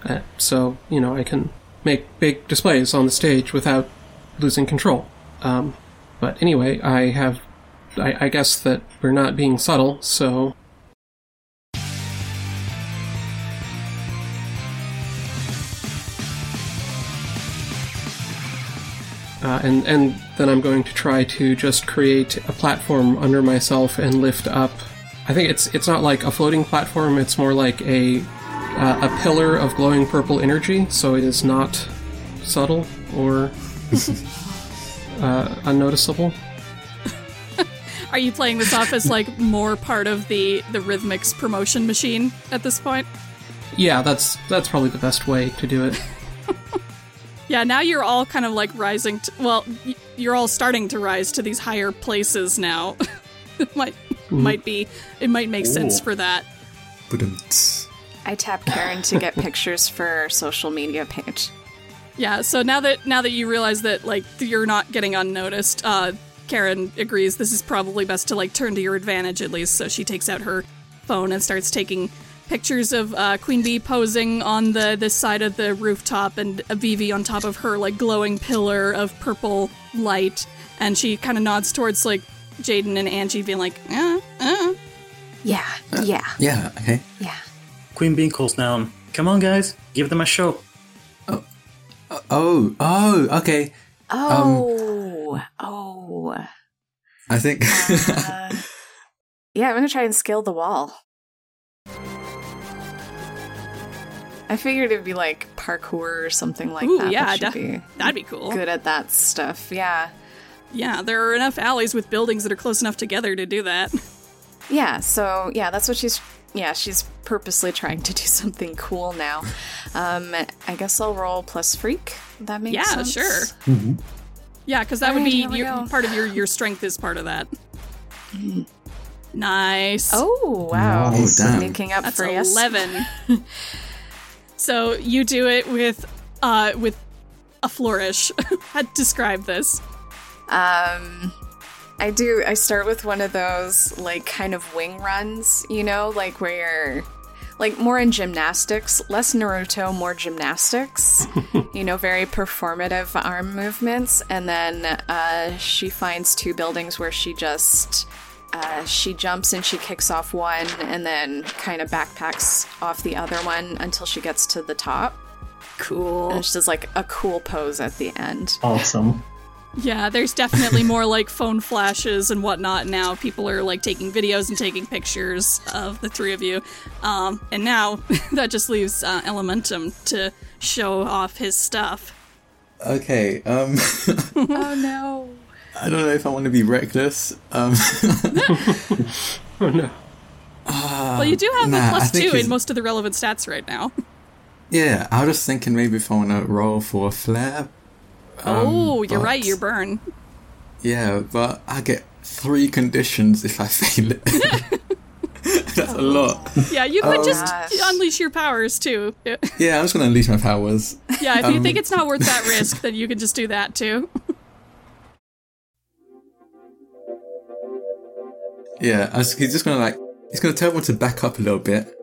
Uh, so, you know, I can make big displays on the stage without losing control. Um, but anyway, I have. I, I guess that we're not being subtle, so Uh, and and then I'm going to try to just create a platform under myself and lift up. I think it's it's not like a floating platform. It's more like a uh, a pillar of glowing purple energy. So it is not subtle or uh, unnoticeable. Are you playing this off as like more part of the the Rhythmix promotion machine at this point? Yeah, that's that's probably the best way to do it. Yeah, now you're all kind of like rising to, well, you're all starting to rise to these higher places now. it might might be it might make sense for that. I tap Karen to get pictures for our social media page. Yeah, so now that now that you realize that like you're not getting unnoticed, uh Karen agrees this is probably best to like turn to your advantage at least, so she takes out her phone and starts taking pictures of uh, Queen Bee posing on the this side of the rooftop and a Vivi on top of her like glowing pillar of purple light, and she kind of nods towards like Jaden and Angie, being like, uh, uh. Yeah, yeah, Yeah, okay. yeah. Queen Bee calls down. Come on, guys, give them a show. Oh, oh, okay. Oh, oh. I think. Uh, yeah, I'm gonna try and scale the wall. I figured it'd be like parkour or something like Ooh, that. yeah, that should def- be that'd be cool. good at that stuff. Yeah, Yeah, there are enough alleys with buildings that are close enough together to do that. yeah. So yeah, that's what she's. Yeah, she's purposely trying to do something cool now. Um, I guess I'll roll plus freak. That makes sense. Yeah, sense. sure. Mm-hmm. Yeah, because that would Alright, be your, part of your your strength is part of that. Nice. Oh wow, Oh, damn. making up that's for eleven. so you do it with uh with a flourish. How to describe this? Um, I do. I start with one of those like kind of wing runs, you know, like where you're like more in gymnastics, less Naruto, more gymnastics. you know, very performative arm movements, and then uh, she finds two buildings where she just. Uh, she jumps and she kicks off one and then kind of backpacks off the other one until she gets to the top. Cool. And she does like a cool pose at the end. Awesome. Yeah, there's definitely more like phone flashes and whatnot now. People are like taking videos and taking pictures of the three of you. Um, and now that just leaves uh, Elementum to show off his stuff. okay, um. oh no. I don't know if I want to be reckless. Um. Oh no. well, you do have nah, a I plus think two in most of the relevant stats right now. yeah, I was just thinking maybe if I want to roll for a flare. oh, you're but- right, you burn. Yeah, but I get three conditions if I fail it. That's a lot. Yeah, you could Oh. just Gosh. unleash your powers too. Yeah, Yeah, I'm just gonna unleash my powers. Yeah, if you Um, think it's not worth that risk, then you can just do that too. Yeah, he's just gonna like he's gonna tell everyone to back up a little bit,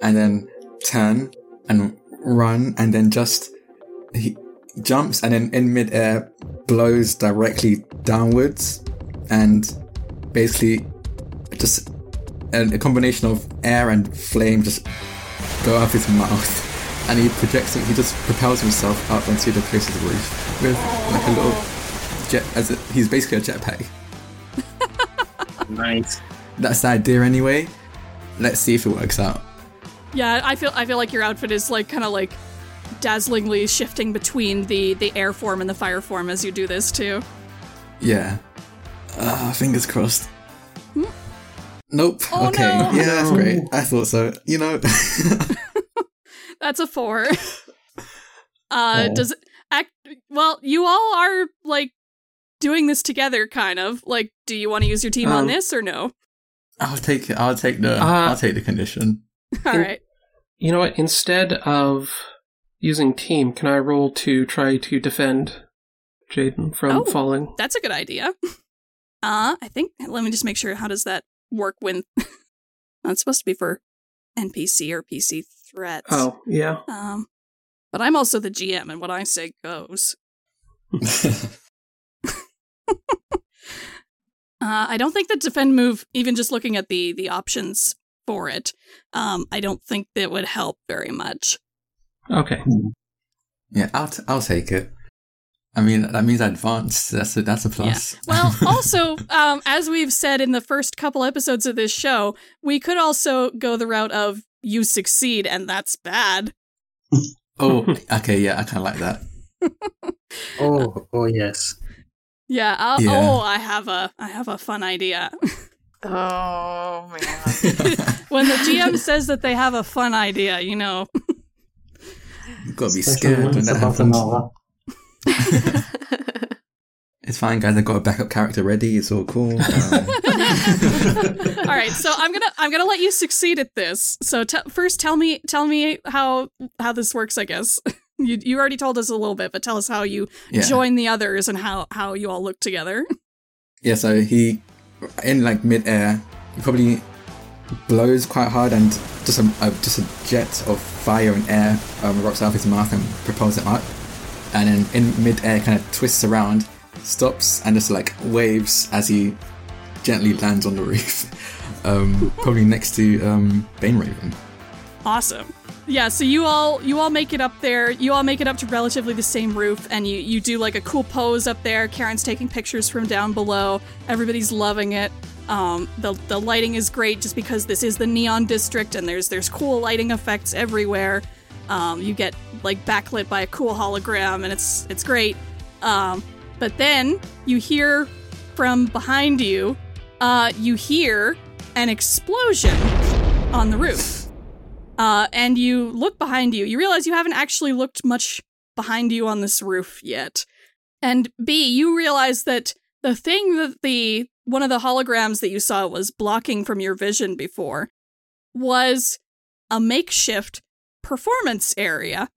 and then turn and run, and then just he jumps and then in midair blows directly downwards, and basically just a, a combination of air and flame just go out of his mouth, and he projects it. He just propels himself up onto the place's roof with like a little jet. As a, he's basically a jetpack. Nice. That's the idea anyway. Let's see if it works out. Yeah, I feel I feel like your outfit is like kind of like dazzlingly shifting between the the air form and the fire form as you do this too. Yeah. Uh, fingers crossed. Nope. Oh, okay. no. Yeah, that's great. I thought so. You know. That's a four. uh, Oh. does it act? Well, you all are like doing this together, kind of. Like, do you want to use your team on Um, this or no? I'll take. I'll take the. Uh, I'll take the condition. All in- right. You know what? Instead of using team, can I roll to try to defend Jaden from Oh. falling? That's a good idea. Uh, I think, let me just make sure. How does that work when that's supposed to be for NPC or PC threats? Oh, yeah. Um, but I'm also the GM, and what I say goes. Uh, I don't think the defend move, even just looking at the the options for it, um, I don't think that would help very much. Okay. yeah, I'll, t- I'll take it. I mean, that means advanced. That's a, that's a plus. Well, also, um, as we've said in the first couple episodes of this show, we could also go the route of you succeed, and that's bad. oh, okay, yeah, I kind of like that. Oh, oh yes. Yeah. I'll, Yeah. Oh, I have a I have a fun idea. Oh man. when the GM says that they have a fun idea, you know. You've got to be Especially scared when when it's that happens. It's fine, guys. I've got a backup character ready. It's all cool. Um, All right, so I'm gonna I'm gonna let you succeed at this. So t- first, tell me tell me how how this works. I guess you you already told us a little bit, but tell us how you yeah. join the others and how how you all look together. Yeah, so he, in like midair, he probably blows quite hard and just a, a just a jet of fire and air um, erupts out of his mouth and propels it up. And then in mid-air, kind of twists around, stops, and just like waves as he gently lands on the roof, um, probably next to um, Bane Raven. Awesome. Yeah, so you all you all make it up there. You all make it up to relatively the same roof, and you you do like a cool pose up there. Karen's taking pictures from down below. Everybody's loving it. Um, the the lighting is great just because this is the neon district, and there's there's cool lighting effects everywhere. Um, you get like backlit by a cool hologram, and it's it's great. Um, but then you hear from behind you, uh, you hear an explosion on the roof. Uh, and you look behind you. You realize you haven't actually looked much behind you on this roof yet. And B, you realize that the thing that the one of the holograms that you saw was blocking from your vision before was a makeshift performance area.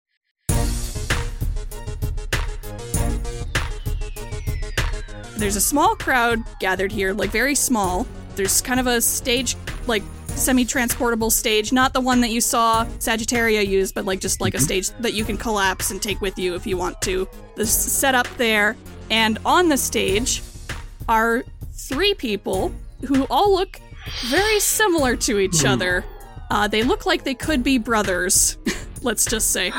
There's a small crowd gathered here, like very small. There's kind of a stage, like semi-transportable stage, not the one that you saw Sagittaria use, but like just like a stage that you can collapse and take with you if you want to. This set up there, and on the stage are three people who all look very similar to each other. Uh, they look like they could be brothers, let's just say.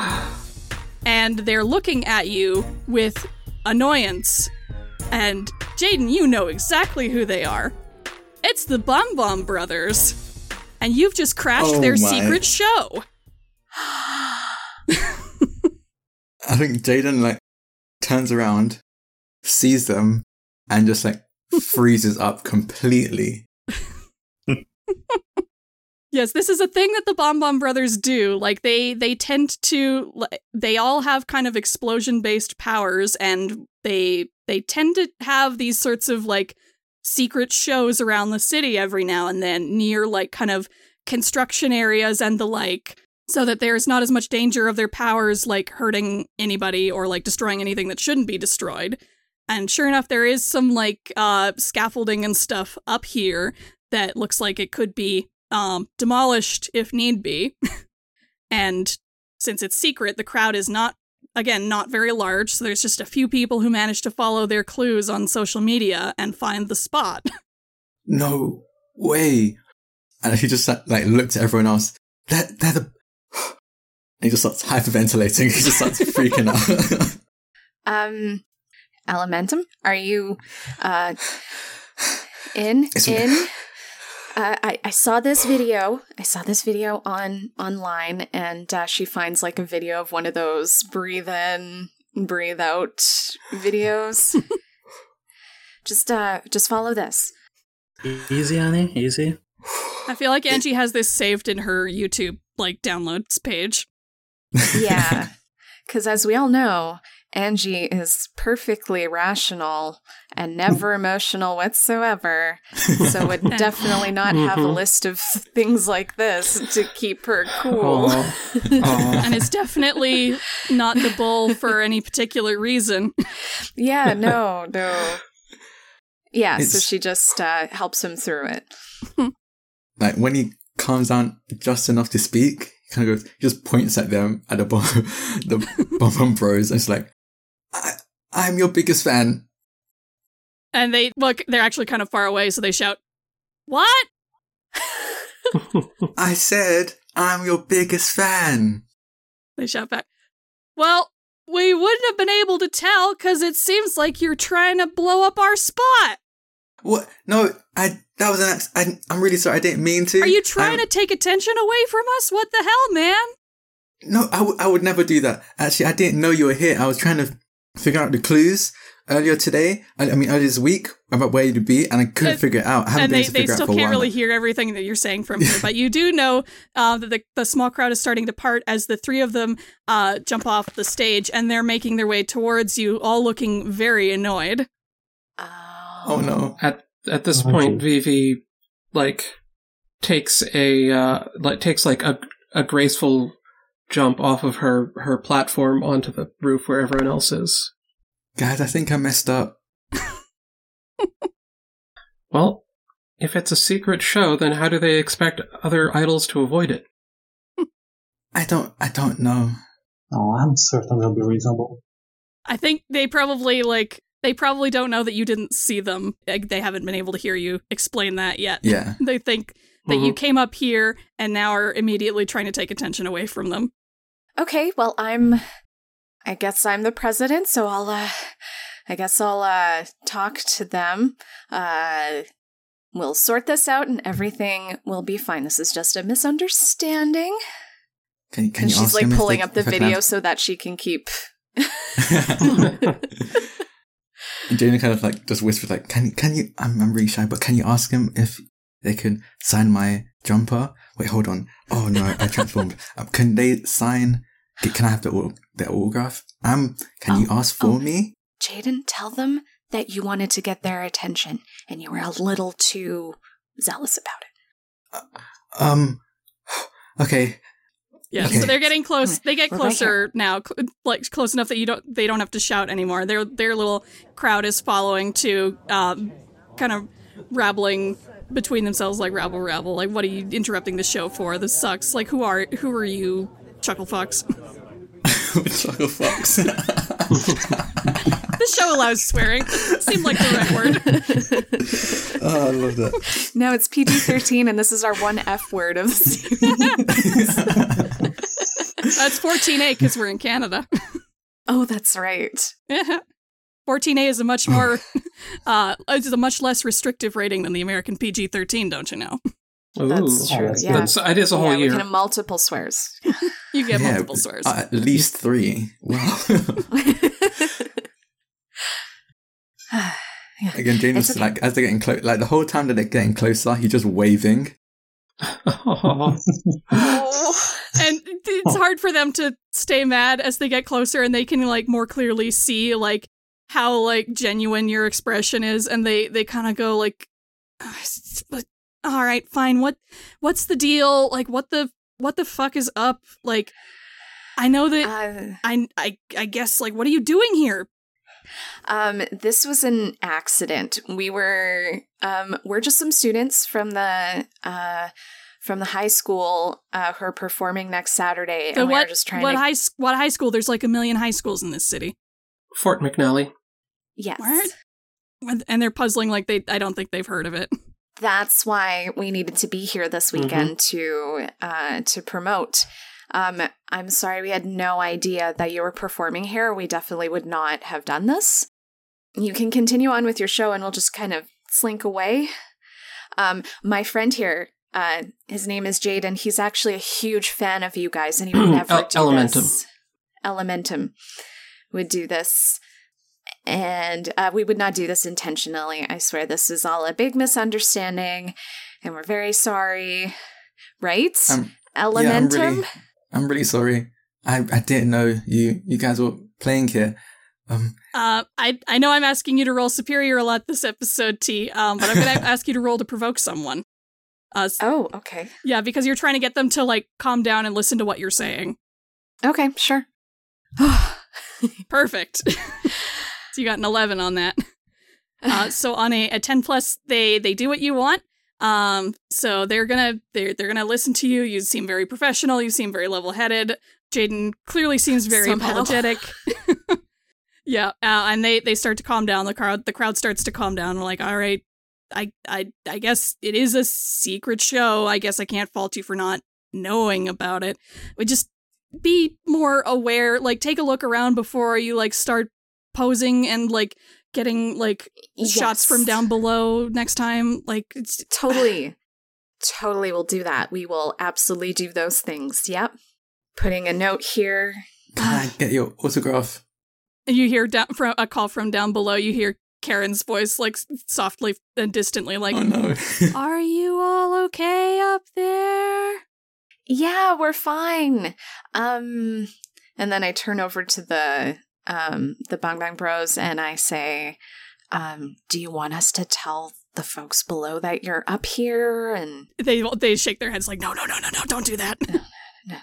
And they're looking at you with annoyance. And Jaden, you know exactly who they are. It's the Bum Bum Brothers. And you've just crashed Oh their my. secret show. I think Jaden like turns around, sees them, and just like freezes up completely. Yes, this is a thing that the Bomb Bomb Brothers do. Like they they tend to they all have kind of explosion based powers and they they tend to have these sorts of like secret shows around the city every now and then near like kind of construction areas and the like so that there's not as much danger of their powers like hurting anybody or like destroying anything that shouldn't be destroyed. And sure enough there is some like uh scaffolding and stuff up here that looks like it could be um, demolished if need be. and since it's secret, the crowd is not, again, not very large. So there's just a few people who manage to follow their clues on social media and find the spot. No way. And he just sat, like looked at everyone else. They're, they're the. And he just starts hyperventilating. He just starts freaking out. Um, Elementum, are you uh in It's- in? Uh, I I saw this video. I saw this video on online, and uh, she finds like a video of one of those breathe in, breathe out videos. just uh, just follow this. Easy, Annie. Easy. I feel like Angie has this saved in her YouTube like downloads page. Yeah, because as we all know, Angie is perfectly rational and never emotional whatsoever, so would definitely not have a Mhm. list of things like this to keep her cool. Aw. Aw. and is definitely not the bull for any particular reason. Yeah, no, no. Yeah, so she just uh, helps him through it. Like when he calms down just enough to speak, he kind of goes, he just points at them at the bottom, the bottom bros, and it's like, I, I'm your biggest fan. And they look, they're actually kind of far away, so they shout, What? I said, I'm your biggest fan. They shout back, Well, we wouldn't have been able to tell because it seems like you're trying to blow up our spot. What? No, I. That was an. Ac- I, I'm really sorry. I didn't mean to. Are you trying I'm- to take attention away from us? What the hell, man? No, I, w- I would never do that. Actually, I didn't know you were here. I was trying to figure out the clues earlier today. I, I mean, earlier this week about where you'd be, and I couldn't Uh, figure it out. I and they, they still out for a can't while. really hear everything that you're saying from here, but you do know uh, that the, the small crowd is starting to part as the three of them uh, jump off the stage and they're making their way towards you, all looking very annoyed. Oh no! at at this Oh, point, geez. Vivi like takes a uh, like takes like a a graceful jump off of her her platform onto the roof where everyone else is. Guys, I think I messed up. Well, if it's a secret show, then how do they expect other idols to avoid it? I don't. I don't know. Oh, I'm certain they'll be reasonable. I think they probably like they probably don't know that you didn't see them. Like, they haven't been able to hear you explain that yet. Yeah. They think that you Mhm. came up here and now are immediately trying to take attention away from them. Okay, well, I'm. I guess I'm the president, so I'll. uh I guess I'll uh talk to them. Uh We'll sort this out, and everything will be fine. This is just a misunderstanding. Can? Can And you she's like pulling they- up the if I can video have- so that she can keep. and Jane kind of like just whispers like, "Can can you? I'm, I'm really shy, but can you ask him if they can sign my jumper? Wait, hold on. Oh no, I transformed. um, can they sign? Can can I have the the autograph? Um, can you ask for oh. me? Jaden, tell them that you wanted to get their attention, and you were a little too zealous about it. Um, okay. Yeah, Okay. so they're getting close. They get We're right closer now, cl- like close enough that you don't. They don't have to shout anymore. Their their little crowd is following to, um, kind of rabbling between themselves, like rabble rabble. Like, what are you interrupting the show for? This sucks. Like, who are who are you, Chuckle Fox? Chuckle Fox. this show allows swearing. Seemed like the right word. oh, I love that. No, it's PG 13, and this is our one F word of the series. That's 14A because we're in Canada. oh, that's right. 14A is a much more, uh, it's a much less restrictive rating than the American PG-13. Don't you know? That's true. that's yeah. That's it is a whole yeah, we year. can have multiple swears. You get Yeah, multiple swears. uh, at least three. Wow. Again, James, It's was okay. like, as they're getting close, like the whole time that they're getting closer, he's just waving. oh. and it's hard for them to stay mad as they get closer and they can like more clearly see like how like genuine your expression is and they they kind of go like all right fine what what's the deal like what the what the fuck is up like i know that Uh, I, I i guess like what are you doing here Um, this was an accident. We were um, we're just some students from the uh, from the high school uh, who are performing next Saturday, So and we what were just trying what to high what high school there's like a million high schools in this city Fort McNally. yes. What? and, and they're puzzling like they i don't think they've heard of it That's why we needed to be here this weekend to uh, to promote. Um, I'm sorry we had no idea that you were performing here. We definitely would not have done this. You can continue on with your show, and we'll just kind of slink away. Um, my friend here, uh, his name is Jaden. He's actually a huge fan of you guys, and he would never El- do Elementum. this. Elementum would do this. And uh, we would not do this intentionally. I swear this is all a big misunderstanding, and we're very sorry. Right? Um, Yeah, I'm Elementum? really, I'm really sorry. I, I didn't know you, you guys were playing here. Um, Uh, I I know I'm asking you to roll superior a lot this episode, T. Um, but I'm gonna ask you to roll to provoke someone. Uh, Oh, okay. yeah, because you're trying to get them to like calm down and listen to what you're saying. Okay, sure. Perfect. so you got an 11 on that. Uh, so on a, a 10 plus, they they do what you want. Um, so they're gonna they're they're gonna listen to you. You seem very professional. You seem very level headed. Jaden clearly seems very Somehow. apologetic. yeah, uh, and they they start to calm down. The crowd the crowd starts to calm down. We're like, all right, I I I guess it is a secret show. I guess I can't fault you for not knowing about it. We just be more aware. Like, take a look around before you like start posing and like getting like shots from down below next time. Like, it's Totally. totally will do that. We will absolutely do those things. Yep. Putting a note here. can I get your autograph? you hear down from a call from down below. You hear Karen's voice like softly and distantly, like, oh no. "Are you all okay up there?" Yeah, we're fine. Um and then I turn over to the um the Bang Bang Bros and I say, um, do you want us to tell the folks below that you're up here and They they shake their heads like, "No, no, no, no, no! Don't do that." No, no, no, no. no.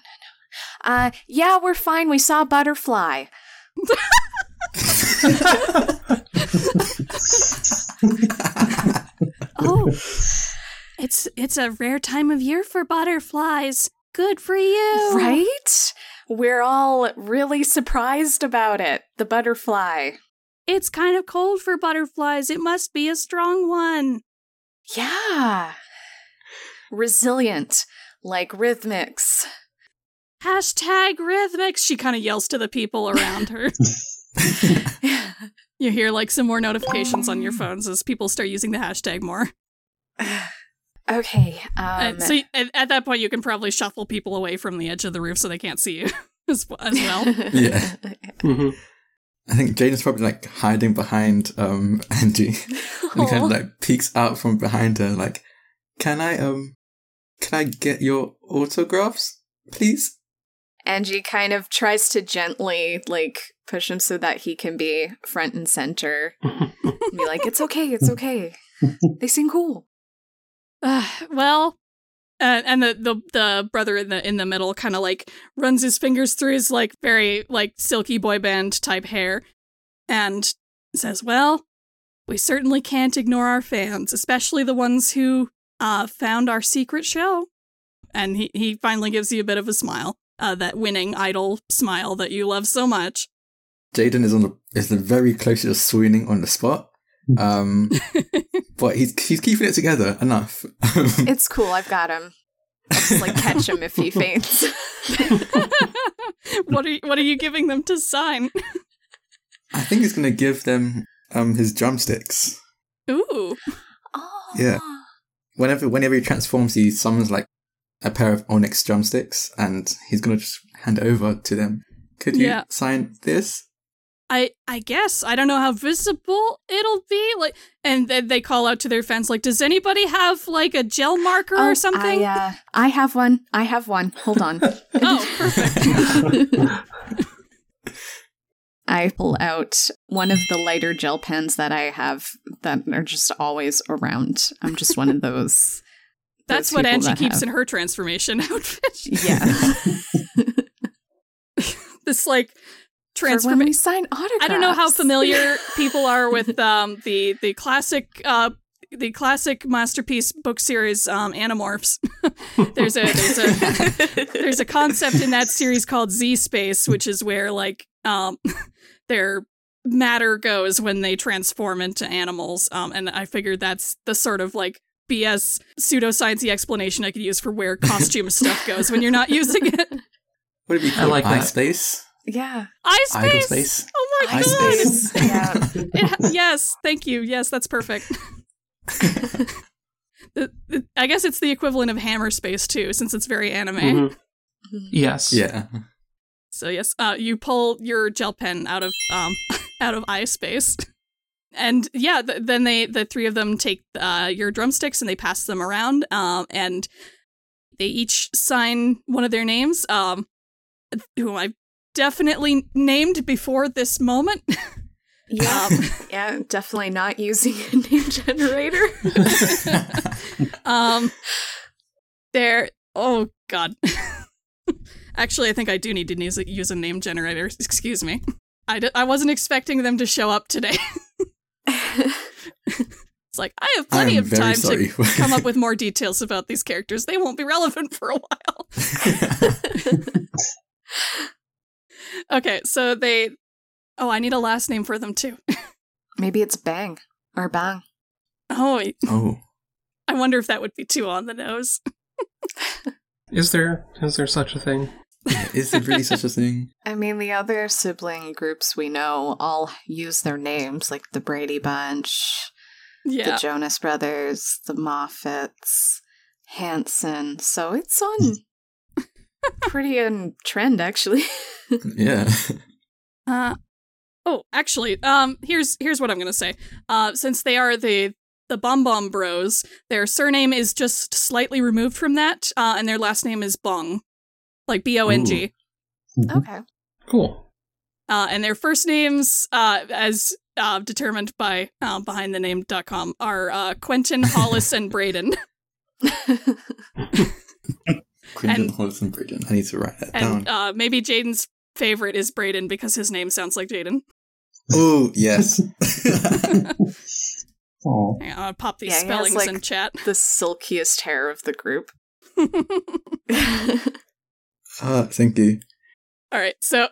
uh yeah, we're fine. We saw a butterfly. oh, it's it's a rare time of year for butterflies. Good for you, Right? We're all really surprised about it. The butterfly. It's kind of cold for butterflies. It must be a strong one. Yeah. Resilient, like Rhythmix. Hashtag Rhythmix. She kind of yells to the people around her. you hear like some more notifications on your phones as people start using the hashtag more. Okay. Uh, Um, so at, at that point, you can probably shuffle people away from the edge of the roof so they can't see you as, as well. Yeah. hmm I think Jaden's probably like hiding behind um Angie. And he kind of like peeks out from behind her, like, "Can I um, can I get your autographs, please?" Angie kind of tries to gently like push him so that he can be front and center. be like, it's okay, it's okay. They seem cool. Uh, well, uh, and the, the the brother in the in the middle kind of like runs his fingers through his like very like silky boy band type hair, and says, "Well, we certainly can't ignore our fans, especially the ones who uh found our secret show." And he he finally gives you a bit of a smile, uh, that winning idol smile that you love so much. Jaden is on the is the very closest swooning on the spot. Um, but he's he's keeping it together enough. It's cool, I've got him. I'll just like catch him if he faints. what are you, what are you giving them to sign? I think he's gonna give them um his drumsticks. Ooh, oh. Yeah. Whenever whenever he transforms, he summons like a pair of onyx drumsticks, and he's gonna just hand over to them. Could you Yeah. sign this? I I guess I don't know how visible it'll be. Like, and then they call out to their fans, like, "Does anybody have like a gel marker Oh, or something?" I, uh, I have one. I have one. Hold on. oh, perfect. I pull out one of the lighter gel pens that I have that are just always around. I'm just one of those. That's those what Angie that keeps have- in her transformation outfit. Yeah. this like For when we transformation. sign autographs. I don't know how familiar people are with um the the classic uh the classic masterpiece book series um Animorphs. there's a there's a there's a concept in that series called Z space, which is where like um their matter goes when they transform into animals. Um, and I figured that's the sort of like BS pseudosciencey explanation I could use for where costume stuff goes when you're not using it. Would it be I called like that. iSpace? Yeah. Eye Idle space. space? Oh my Eye god! space. yeah. It ha- yes, thank you. Yes, that's perfect. The- the- I guess it's the equivalent of hammer space too, since it's very anime. Mhm. Yes. Yeah. So yes, uh, you pull your gel pen out of um out of eye space, and yeah, th- then they the three of them take uh, your drumsticks and they pass them around, um, and they each sign one of their names, um, who I definitely named before this moment. Yeah, yeah, definitely not using a name generator. um, there. Oh God. Actually, I think I do need to use a, use a name generator. Excuse me. I d- I wasn't expecting them to show up today. it's like I have plenty I'm of time sorry. to come up with more details about these characters. They won't be relevant for a while. Okay, so they. Oh, I need a last name for them too. Maybe it's Bang or Bang. Oh, oh, I wonder if that would be too on the nose. Is there is there such a thing? is there really such a thing? I mean, the other sibling groups we know all use their names, like the Brady Bunch, Yeah. the Jonas Brothers, the Moffats, Hanson. So it's on hmm. Pretty in trend, actually. Yeah. Uh, oh, actually, um, here's here's what I'm gonna say. Uh, since they are the the Bomb Bomb Bros, their surname is just slightly removed from that, uh, and their last name is Bong, like B O N G. Mhm. okay. Cool. Uh, and their first names, uh, as uh, determined by uh, BehindTheName.com, are uh, Quentin, Hollis, and Braden. Quentin And- Hollis and Braden. I need to write that And down. uh, maybe Jaden's favorite is Braden because his name sounds like Jaden. oh, yes. Oh, Hang on, I'll pop these Yeah, he has, spellings like- in chat. the silkiest hair of the group. Ah, thank you. All right, so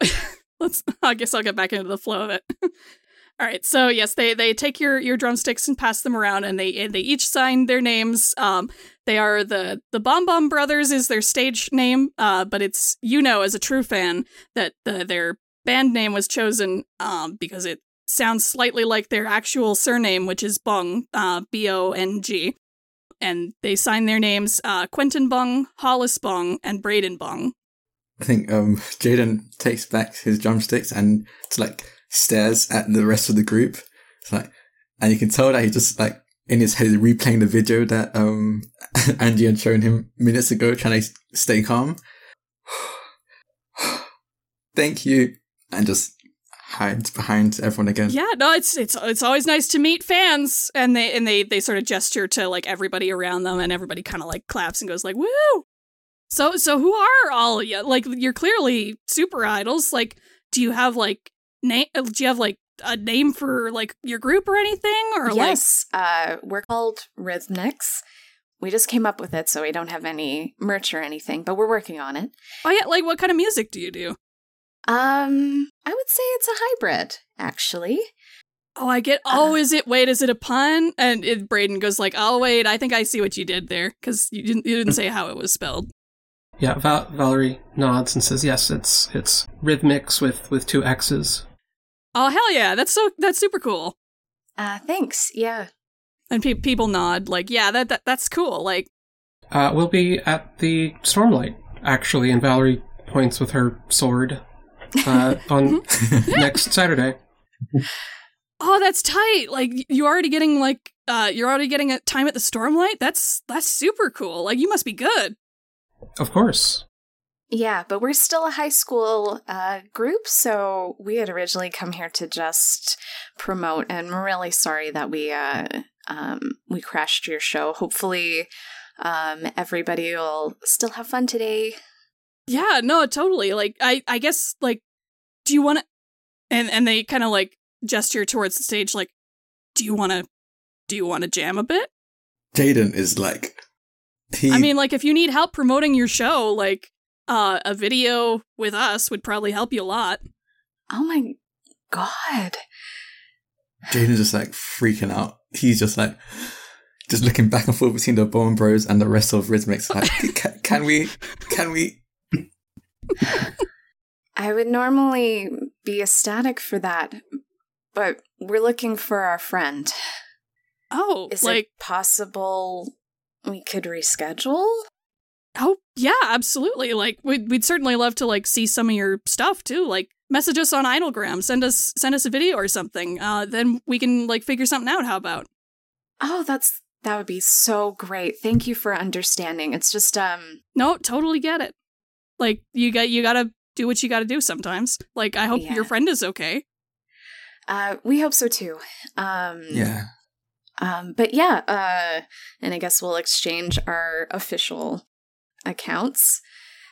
let's. I guess I'll get back into the flow of it. All right, so yes, they they take your your drumsticks and pass them around, and they they each sign their names. Um, they are the the Bomb Bomb Brothers is their stage name, uh, but it's you know as a true fan that the, their band name was chosen um because it sounds slightly like their actual surname, which is Bong, uh, B O N G. And they sign their names uh, Quentin Bong, Hollis Bong, and Braden Bong. I think um, Jaden takes back his drumsticks and it's like stares at the rest of the group. It's like, and you can tell that he just like in his head replaying the video that um Angie had shown him minutes ago, trying to stay calm. Thank you, and just hides behind everyone again. Yeah, no, it's it's it's always nice to meet fans, and they and they they sort of gesture to like everybody around them, and everybody kind of like claps and goes like "woo." So so who are all? Like you're clearly super idols. Like, do you have like name? Do you have like a name for like your group or anything? Or like yes, uh, we're called Rhythmix. We just came up with it, so we don't have any merch or anything, but we're working on it. oh yeah, like what kind of music do you do? Um, I would say it's a hybrid, actually. Oh, I get. Oh, is it? Wait, is it a pun? And it, Braden goes like, "Oh, wait, I think I see what you did there because you didn't you didn't say how it was spelled." Yeah, Val- Valerie nods and says, "Yes, it's it's Rhythmix with with two X's." Oh hell yeah, that's so that's super cool. Uh, thanks. Yeah. And pe- people nod, like, yeah, that, that that's cool. Like, Uh, we'll be at the Stormlight actually, and Valerie points with her sword uh, on next Saturday. oh, that's tight. Like, you're already getting like, uh, you're already getting a time at the Stormlight. That's that's super cool. Like, you must be good. Of course. Yeah, but we're still a high school uh, group, so we had originally come here to just promote, and we're really sorry that we uh, um, we crashed your show. Hopefully, um, everybody will still have fun today. Yeah, no, totally. Like, I I guess like, do you want to? And and they kind of like gesture towards the stage, like, do you want to? Do you want to jam a bit? Jaden is like, he. I mean, like, if you need help promoting your show, like, uh, a video with us would probably help you a lot. Oh my god! Jaden's just like freaking out. He's just like, just looking back and forth between the Bone Bros and the rest of Rhythmix. Like, can, can we? Can we? I would normally be ecstatic for that, but we're looking for our friend. Oh, Is like, it possible we could reschedule? Oh yeah, absolutely. Like we'd we'd certainly love to like see some of your stuff too. Like message us on Idolgram, send us send us a video or something. Uh, then we can like figure something out. How about? Oh, that's that would be so great. Thank you for understanding. It's just um No, totally get it. Like you got you gotta do what you got to do sometimes. Like, I hope Yeah. your friend is okay. Uh, we hope so too. Um, Yeah. Um, but yeah, uh, and I guess we'll exchange our official accounts.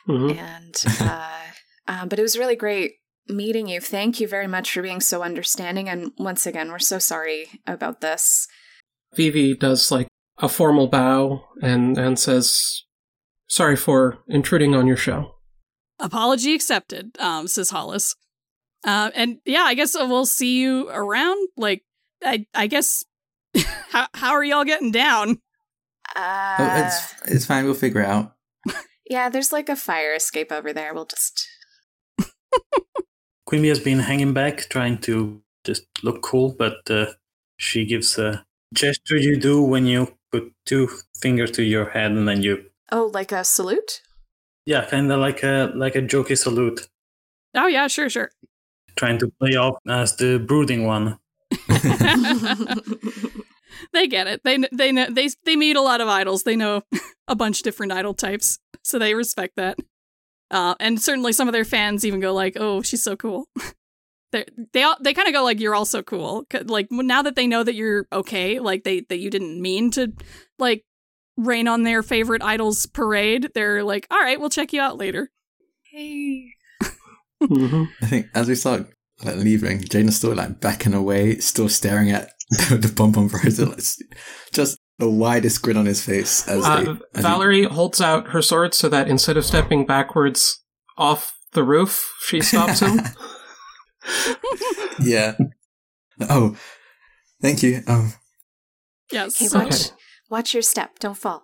Mhm. And uh, uh, but it was really great meeting you. Thank you very much for being so understanding. And once again, we're so sorry about this. Vivi does like a formal bow and and says, "Sorry for intruding on your show." Apology accepted, um, says Hollis. Uh, and yeah, I guess we'll see you around. Like, I, I guess, how, how are y'all getting down? Uh, oh, it's it's fine. We'll figure out. Yeah, there's like a fire escape over there. We'll just. Quimby has been hanging back, trying to just look cool, but uh, she gives a gesture you do when you put two fingers to your head and then you, Oh, like a salute? yeah, kind of like a like a jokey salute, Oh yeah, sure, sure. trying to play off as the brooding one. they get it. They they know they they meet a lot of idols. They know a bunch of different idol types, so they respect that. Uh, and certainly some of their fans even go like, "Oh, she's so cool." They're, they all they kind of go like, "You're all so cool." 'Cause, Like now that they know that you're okay, like they that you didn't mean to like rain on their favorite idols parade. They're like, "All right, we'll check you out later." hey. hmm I think as we start like leaving, Jaden's still like backing away, still staring at the pom pom frozen, like, just the widest grin on his face as Uh, they. as he- Valerie holds out her sword so that instead of stepping backwards off the roof, she stops him. yeah. Oh, thank you. Um, Yes. Hey, watch, Okay. watch your step. Don't fall.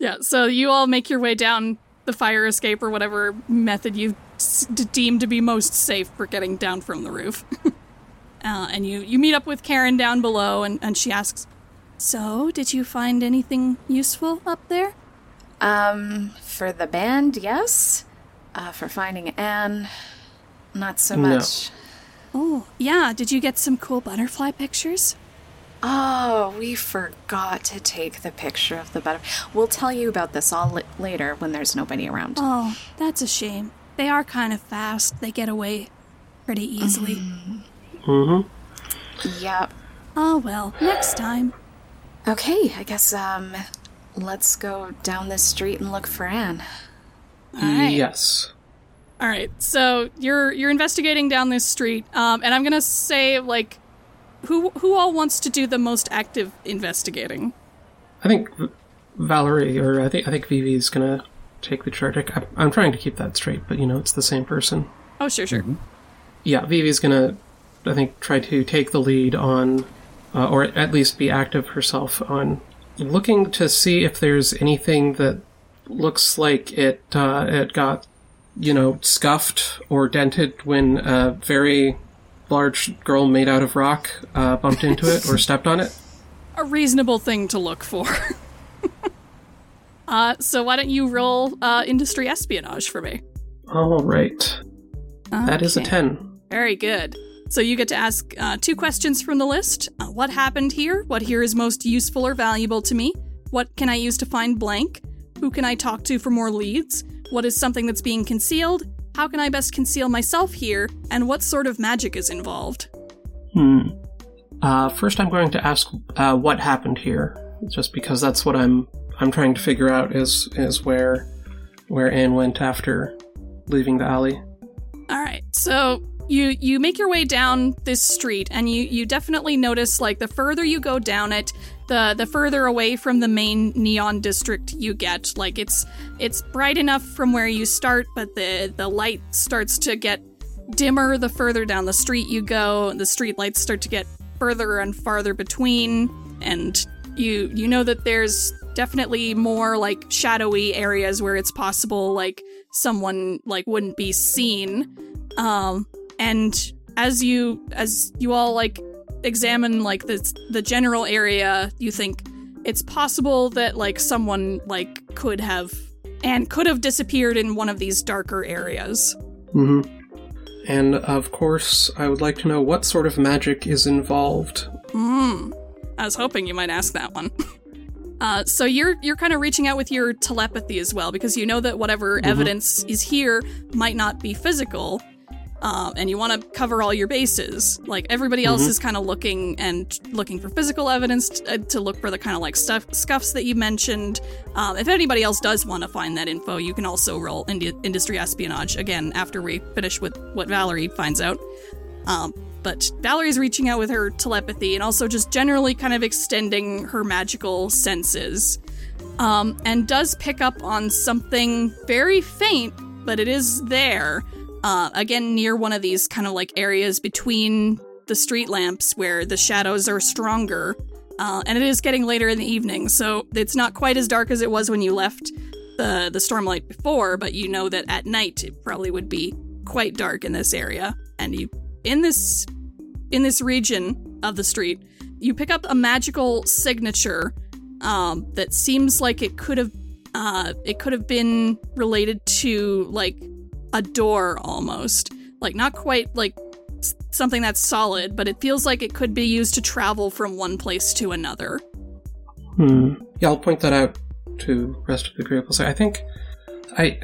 Yeah, so you all make your way down the fire escape or whatever method you s- d- deem to be most safe for getting down from the roof. uh, and you, you meet up with Karen down below, and, and she asks, So, did you find anything useful up there? Um, for the band, yes. Uh, for finding Anne, not so No. much. Oh, yeah, did you get some cool butterfly pictures? Oh, we forgot to take the picture of the butterfly. We'll tell you about this all li- later when there's nobody around. Oh, that's a shame. They are kind of fast, they get away pretty easily. Hmm Yep. Oh, well, next time. Okay, I guess um, let's go down this street and look for Anne. All right. Yes. All right, so you're you're investigating down this street, um, and I'm gonna say like, who who all wants to do the most active investigating? I think Valerie, or I think I think Vivi's gonna take the charge. I, I'm trying to keep that straight, but you know, it's the same person. Oh, sure, sure. Yeah, Vivi's gonna, I think, try to take the lead on, uh, or at least be active herself on looking to see if there's anything that looks like it uh, it got, you know, scuffed or dented when a very large girl made out of rock uh, bumped into it or stepped on it. A reasonable thing to look for. uh, so why don't you roll uh, industry espionage for me? All right, that is a ten. Very good. So you get to ask uh, two questions from the list. Uh, what happened here? What here is most useful or valuable to me? What can I use to find blank? Who can I talk to for more leads? What is something that's being concealed? How can I best conceal myself here? And what sort of magic is involved? Hmm. Uh, first, I'm going to ask uh, what happened here, just because that's what I'm I'm trying to figure out is is where where Anne went after leaving the alley. All right. So you you make your way down this street and you you definitely notice like the further you go down it, the the further away from the main neon district you get. Like it's it's bright enough from where you start, but the the light starts to get dimmer the further down the street you go. The street lights start to get further and farther between and you you know that there's definitely more like shadowy areas where it's possible like someone like wouldn't be seen um and as you as you all like examine like the the general area you think it's possible that like someone like could have and could have disappeared in one of these darker areas hmm And of course, I would like to know what sort of magic is involved. Hmm. I was hoping you might ask that one. Uh, so you're you're kind of reaching out with your telepathy as well because you know that whatever Mhm. evidence is here might not be physical, um, and you want to cover all your bases. Like everybody else Mhm. is kind of looking and looking for physical evidence t- uh, to look for the kind of like stuff scuffs that you mentioned. Um, if anybody else does want to find that info, you can also roll indi- industry espionage again after we finish with what Valerie finds out. Um, but Valerie's reaching out with her telepathy and also just generally kind of extending her magical senses. Um, and does pick up on something very faint, but it is there. Uh, again, near one of these kind of like areas between the street lamps where the shadows are stronger. Uh, and it is getting later in the evening, so it's not quite as dark as it was when you left the the stormlight before, but you know that at night it probably would be quite dark in this area. And you in this in this region of the street, you pick up a magical signature um, that seems like it could have uh, it could have been related to like a door almost, like not quite like something that's solid, but it feels like it could be used to travel from one place to another. Hmm. Yeah, I'll point that out to rest of the group. I'll say, I think I.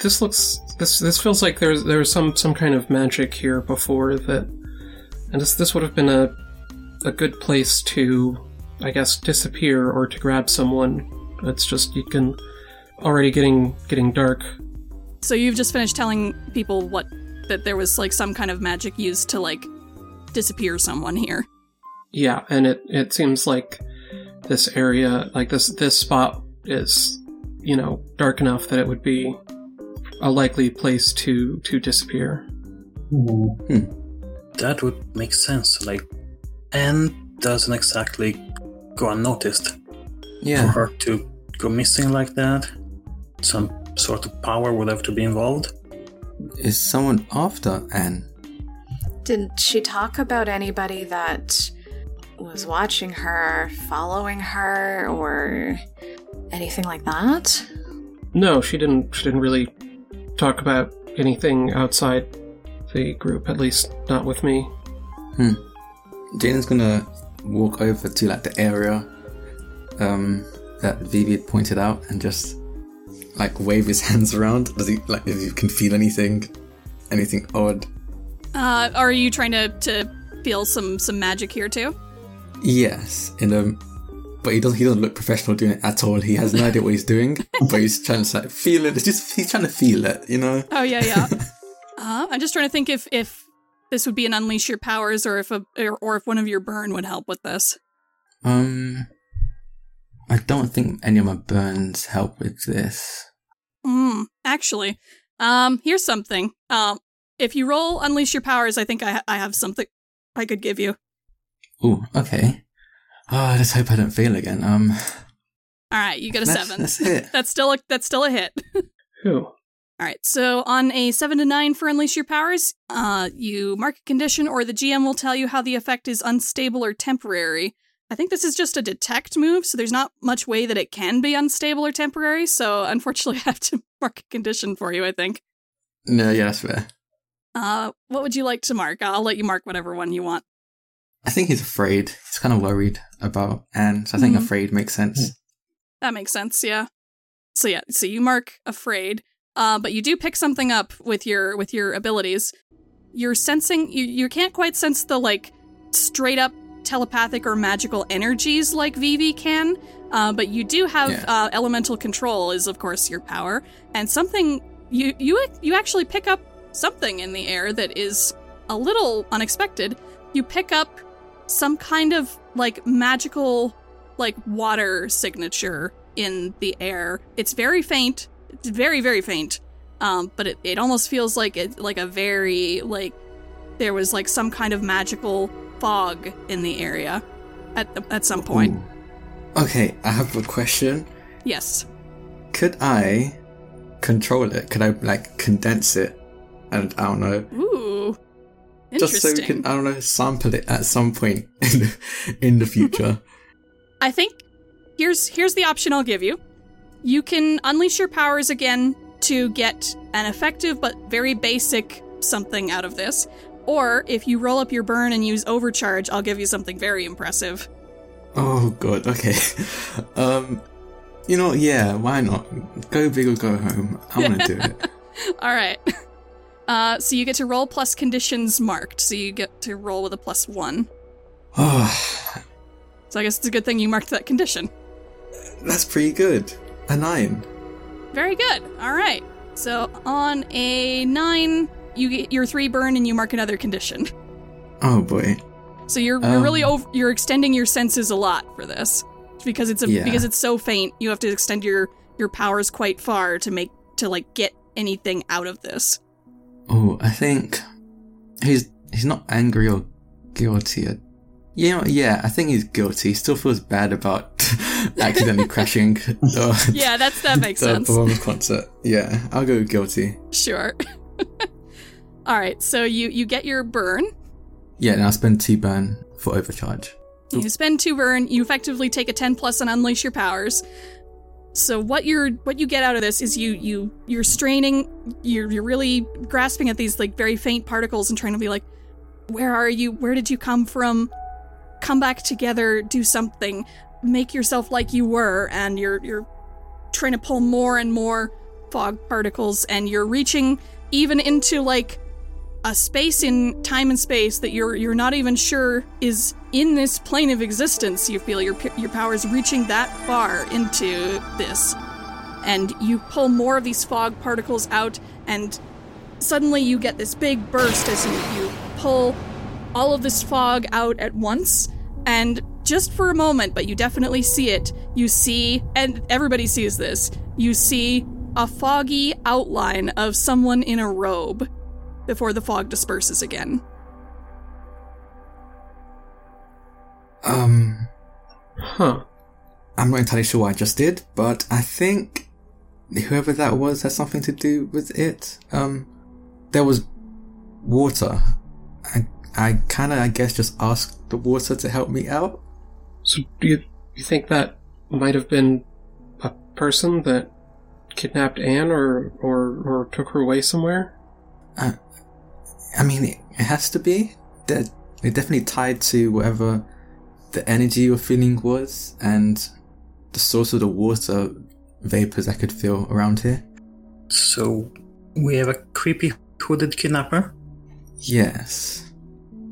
This looks. This this feels like there's there's some some kind of magic here before that, and this this would have been a a good place to, I guess, disappear or to grab someone. It's just you can already getting getting dark. So you've just finished telling people what that there was like some kind of magic used to like disappear someone here. Yeah, and it it seems like this area, like this this spot, is you know dark enough that it would be a likely place to to disappear. Hmm. That would make sense. Like, and doesn't exactly go unnoticed. Yeah, For her to go missing like that, some sort of power would have to be involved. Is someone after Anne? Didn't she talk about anybody that was watching her, following her, or anything like that? No, she didn't. She didn't really talk about anything outside the group. At least not with me. Hmm. Jaden's gonna walk over to like the area um, that Vivi pointed out and just like wave his hands around. Does he like if you can feel anything, anything odd? Uh, are you trying to to feel some some magic here too? Yes, in um, but he doesn't. He doesn't look professional doing it at all. He has no idea what he's doing, but he's trying to like feel it. It's just he's trying to feel it, you know. Oh yeah, yeah. uh, I'm just trying to think if if this would be an unleash your powers, or if a or, or if one of your burn would help with this. Um, I don't think any of my burns help with this. Hmm. Actually, um, here's something. Um, if you roll unleash your powers, I think I I have something I could give you. Ooh, okay. Oh, I just hope I don't fail again. Um, All right, you get a that's, seven. That's it. That's still a that's still a hit. Who? All right, so on a seven to nine for Unleash Your Powers, uh, you mark a condition, or the GM will tell you how the effect is unstable or temporary. I think this is just a detect move, so there's not much way that it can be unstable or temporary. So unfortunately, I have to mark a condition for you. I think. No, yeah, that's fair. Uh, what would you like to mark? I'll let you mark whatever one you want. I think he's afraid. He's kind of worried about Anne, so I think Mhm. afraid makes sense. That makes sense. Yeah. So yeah, so you mark afraid, uh, but you do pick something up with your with your abilities. You're sensing you you can't quite sense the like straight up telepathic or magical energies like Vivi can, uh, but you do have Yeah. uh, elemental control is of course your power, and something you you you actually pick up something in the air that is a little unexpected. You pick up some kind of like magical like water signature in the air. It's very faint. It's very very faint. Um, but it, it almost feels like it like a very like there was like some kind of magical fog in the area at at some point. Ooh. Okay, I have a question. Yes. Could I control it? Could I like condense it? And I don't know, Ooh. Interesting. Just so Interesting. we can I don't know sample it at some point in the, in the future. I think here's here's the option I'll give you. You can unleash your powers again to get an effective but very basic something out of this. Or if you roll up your burn and use overcharge, I'll give you something very impressive. Oh god, okay. um you know, yeah, why not? Go big or go home. I wanna do it. All right. Uh, so you get to roll plus conditions marked. So you get to roll with a plus one. Oh So I guess it's a good thing you marked that condition. that's pretty good. A nine. Very good. All right. So on a nine, you get your three burn and you mark another condition. Oh boy. So you're you're really Um. over, you're extending your senses a lot for this because it's a Yeah. because it's so faint. You have to extend your your powers quite far to make to like get anything out of this. Oh, I think he's he's not angry or guilty. You know, yeah, I think he's guilty. He still feels bad about accidentally crashing. The, Yeah, that's that makes the sense. performance concert. Yeah, I'll go guilty. Sure. All right. So you you get your burn. Yeah, and I'll spend two burn for overcharge. You spend two burn. You effectively take a ten plus and unleash your powers. So what you're what you get out of this is you you you're straining. You're you're really grasping at these like very faint particles and trying to be like, where are you? Where did you come from? Come back together. Do something. Make yourself like you were. And you're you're trying to pull more and more fog particles, and you're reaching even into like a space in time and space that you're you're not even sure is in this plane of existence. You feel your your powers reaching that far into this, and you pull more of these fog particles out, and suddenly you get this big burst as you, you pull all of this fog out at once, and just for a moment, but you definitely see it. You see, and everybody sees this. You see a foggy outline of someone in a robe before the fog disperses again. Um, Huh. I'm not entirely sure what I just did, but I think whoever that was has something to do with it. Um, there was water. I, I kind of, I guess, just asked the water to help me out. So do you you think that might have been a person that kidnapped Anne or or or took her away somewhere? I mean, it, it has to be. They're, they're definitely tied to whatever the energy you're feeling was and the source of the water vapors I could feel around here. So we have a creepy hooded kidnapper. Yes.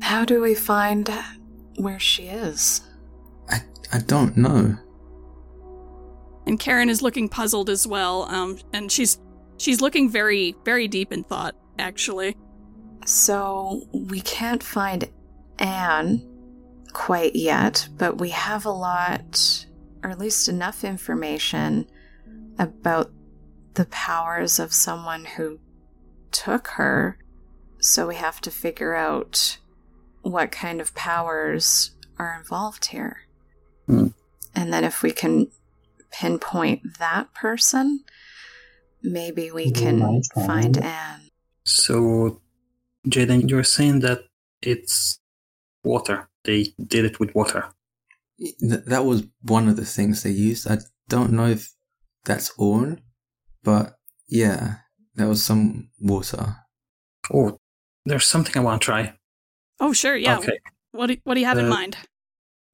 How do we find where she is? I, I don't know. And Karen is looking puzzled as well. Um, and she's she's looking very very deep in thought. Actually, So we can't find Anne quite yet, but we have a lot, or at least enough information about the powers of someone who took her. So we have to figure out what kind of powers are involved here. Hmm. And then if we can pinpoint that person, maybe we can find Anne. So, Jaden, you're saying that it's water. They did it with water. That was one of the things they used. I don't know if that's all, but yeah, there was some water. Oh, there's something I want to try. oh sure, yeah. Okay. What do, what do you have in Uh, mind?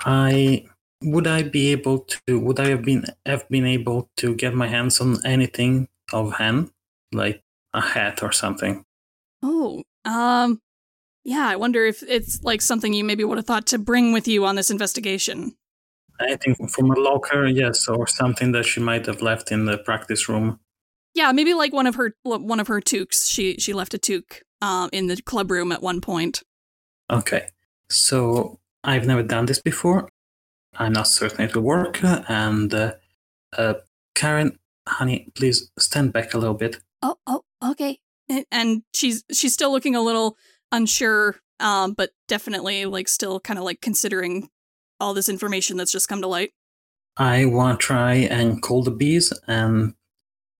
I would I be able to? Would I have been have been able to get my hands on anything of hand, like a hat or something? Oh, um, yeah. I wonder if it's like something you maybe would have thought to bring with you on this investigation. Anything from a locker, yes, or something that she might have left in the practice room. Yeah, maybe like one of her one of her toques. She she left a toque um in the club room at one point. Okay, so I've never done this before. I'm not certain it will work. And uh, uh, Karen, honey, please stand back a little bit. Oh, oh, okay. And, and she's she's still looking a little unsure, um, but definitely like still kind of like considering all this information that's just come to light. I want to try and call the bees and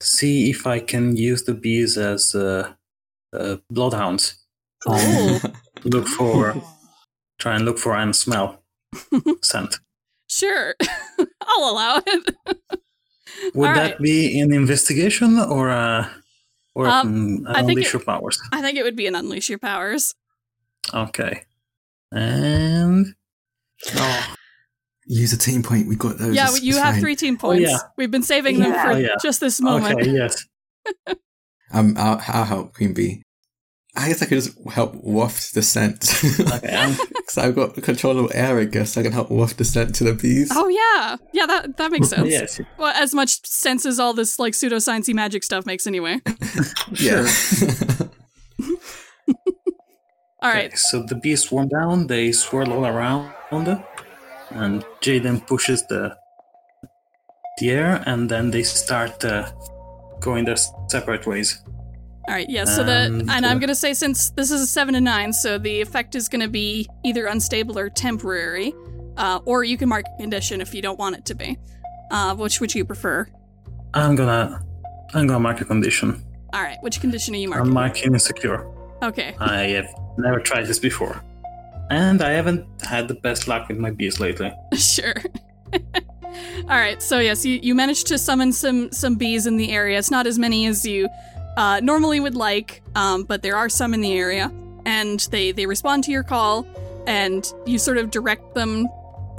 see if I can use the bees as uh, uh, bloodhounds. Oh. Look for, try and look for and smell scent. Sure, I'll allow it. Would All that right. be an investigation or a, or Um, I think unleash it- your powers? I think it would be an unleash your powers. Okay. And oh, use a team point. We got those. yeah, It's- you it's have fine. three team points. yeah. We've been saving them for Oh, yeah. just this moment. Okay, yes. Um, I'll, I'll help Quimby. I guess I could just help waft the scent. Okay, I'm, Because I've got control of air, I guess. I can help waft the scent to the bees. Oh yeah, yeah, that that makes sense. yes. Well, as much sense as all this like pseudosciencey magic stuff makes anyway. yeah. all right. Okay, so the bees swarm down, they swirl all around, and Jaden pushes the the air, and then they start uh, going their separate ways. All right, yeah. So the And, and I'm uh, gonna say since this is a seven to nine, so the effect is gonna be either unstable or temporary, uh, or you can mark a condition if you don't want it to be. Uh, which would you prefer? I'm gonna I'm gonna mark a condition. All right, which condition are you marking? I'm marking? marking insecure. okay, I have never tried this before. And I haven't had the best luck with my bees lately. sure. All right, so yes, you, you managed to summon some some bees in the area. It's not as many as you uh, normally would like, um, but there are some in the area, and they they respond to your call, and you sort of direct them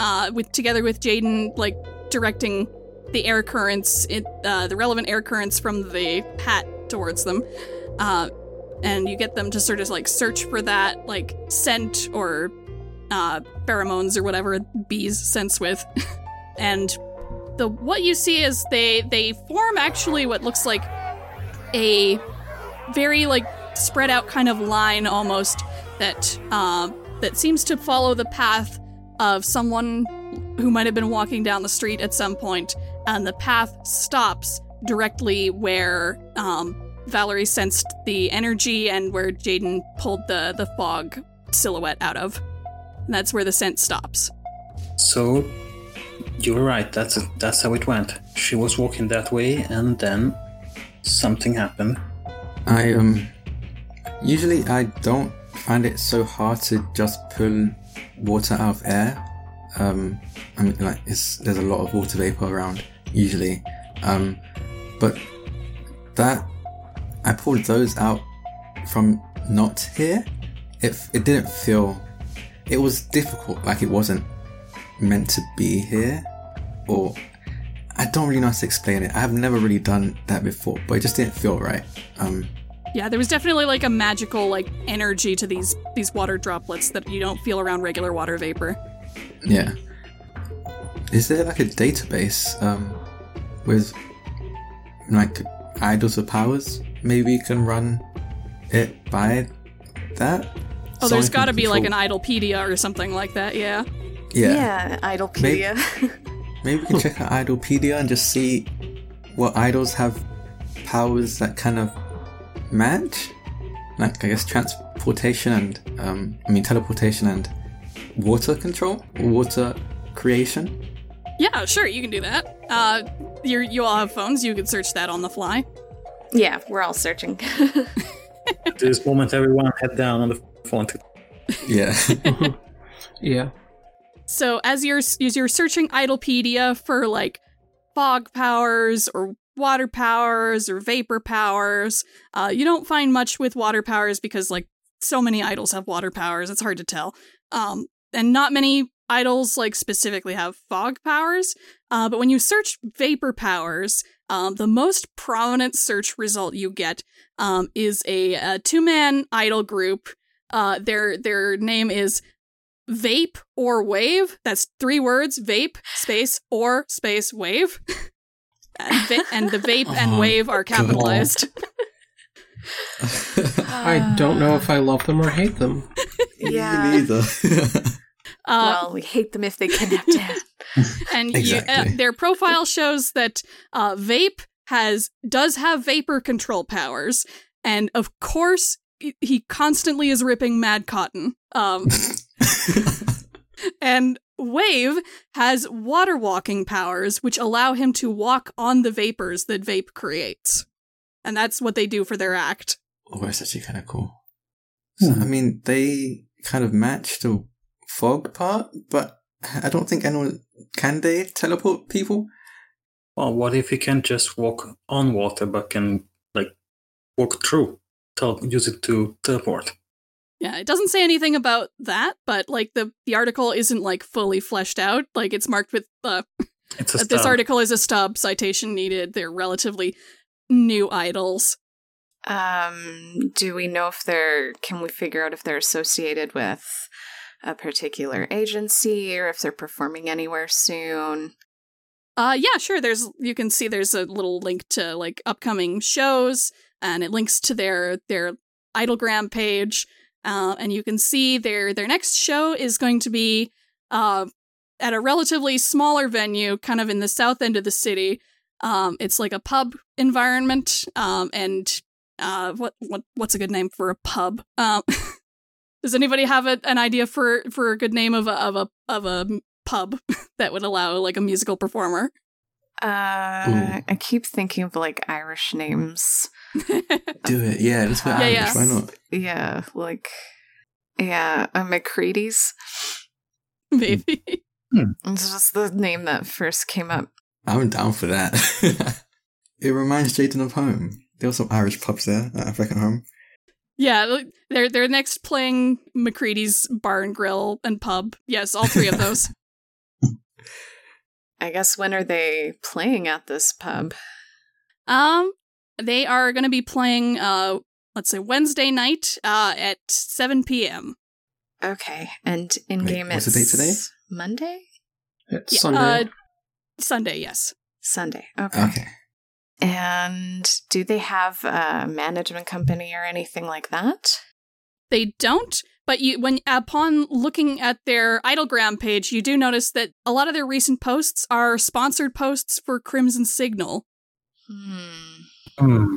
uh, with together with Jaden, like directing the air currents, it, uh, the relevant air currents from the hat towards them, uh, and you get them to sort of like search for that like scent or uh, pheromones or whatever bees sense with, and the what you see is they they form actually what looks like a very like spread out kind of line almost that uh, that seems to follow the path of someone who might have been walking down the street at some point, and the path stops directly where um, Valerie sensed the energy and where Jaden pulled the the fog silhouette out of. And that's where the scent stops. So you were right, that's that's how it went. She was walking that way and then something happened. I um usually I don't find it so hard to just pull water out of air. Um, I mean, like it's there's a lot of water vapor around usually, um, but that I pulled those out from not here. It it didn't feel. It was difficult. Like it wasn't meant to be here, or I don't really know how to explain it. I've never really done that before, but it just didn't feel right. Um, Yeah, there was definitely like a magical like energy to these these water droplets that you don't feel around regular water vapor. Yeah. Is there like a database um, with like idols of powers? Maybe you can run it by that. Oh, So there's I can got to be like an control- idolpedia or something like that. Yeah. Yeah. Yeah, Idolpedia. Maybe we can check out Idolpedia and just see what idols have powers that kind of match. Like I guess transportation and um, I mean teleportation and water control, water creation. Yeah, sure, you can do that. Uh, you you all have phones. You can search that on the fly. yeah, we're all searching. At this moment everyone head down on the phone to Yeah. Yeah. So as you're as you're searching Idolpedia for like fog powers or water powers or vapor powers, uh, you don't find much with water powers because like so many idols have water powers. It's hard to tell. Um, and not many idols like specifically have fog powers. Uh, but when you search vapor powers, um, the most prominent search result you get um, is a, a two man idol group. Uh, their their name is vape or wave. That's three words: vape space or space wave. and, va- and the vape and Oh, wave are capitalized. I don't know if I love them or hate them. Yeah. Me neither. Uh, well, we hate them if they kidnap Dan. and you, uh, their profile shows that uh, vape has does have vapor control powers, and of course he- he constantly is ripping Mad Cotton. Um, and Wave has water walking powers, which allow him to walk on the vapors that vape creates, and that's what they do for their act. oh, that's actually kind of cool. So, hmm. I mean, they kind of match the fog part, but I don't think anyone can they teleport people. Well, what if you can just walk on water but can like walk through? Tel- use it to teleport. Yeah, it doesn't say anything about that, but like the the article isn't like fully fleshed out. Like it's marked with uh, It's a that this article is a stub citation needed. They're relatively new idols. Um, do we know if they're, can we figure out if they're associated with a particular agency or if they're performing anywhere soon? Uh yeah, sure. There's you can see there's a little link to like upcoming shows and it links to their their idolgram page. Uh, and you can see their their next show is going to be uh at a relatively smaller venue, kind of in the south end of the city. Um, it's like a pub environment. Um, and uh, what what what's a good name for a pub? Um, does anybody have a, an idea for for a good name of a of a of a pub that would allow like a musical performer? Uh, I keep thinking of like Irish names. Do it. Yeah, let's go Yeah, Irish. yeah. Why not? Yeah, like, yeah, uh, McCready's. Maybe. It's just the name that first came up. I'm down for that. it reminds Jaden of home. There were some Irish pubs there at back at home. Yeah, they're they're next playing McCready's Bar and Grill and Pub. Yes, all three of those. I guess when are they playing at this pub? um, they are going to be playing. Uh, let's say Wednesday night. Uh, at seven p.m. Okay, and in Wait, game what's it's the date today? Monday, It's Yeah, Sunday. Uh, Sunday. Yes. Sunday. Okay. Okay. And do they have a management company or anything like that? They don't, but you when upon looking at their idolgram page, you do notice that a lot of their recent posts are sponsored posts for Crimson Signal. Hmm. Hmm.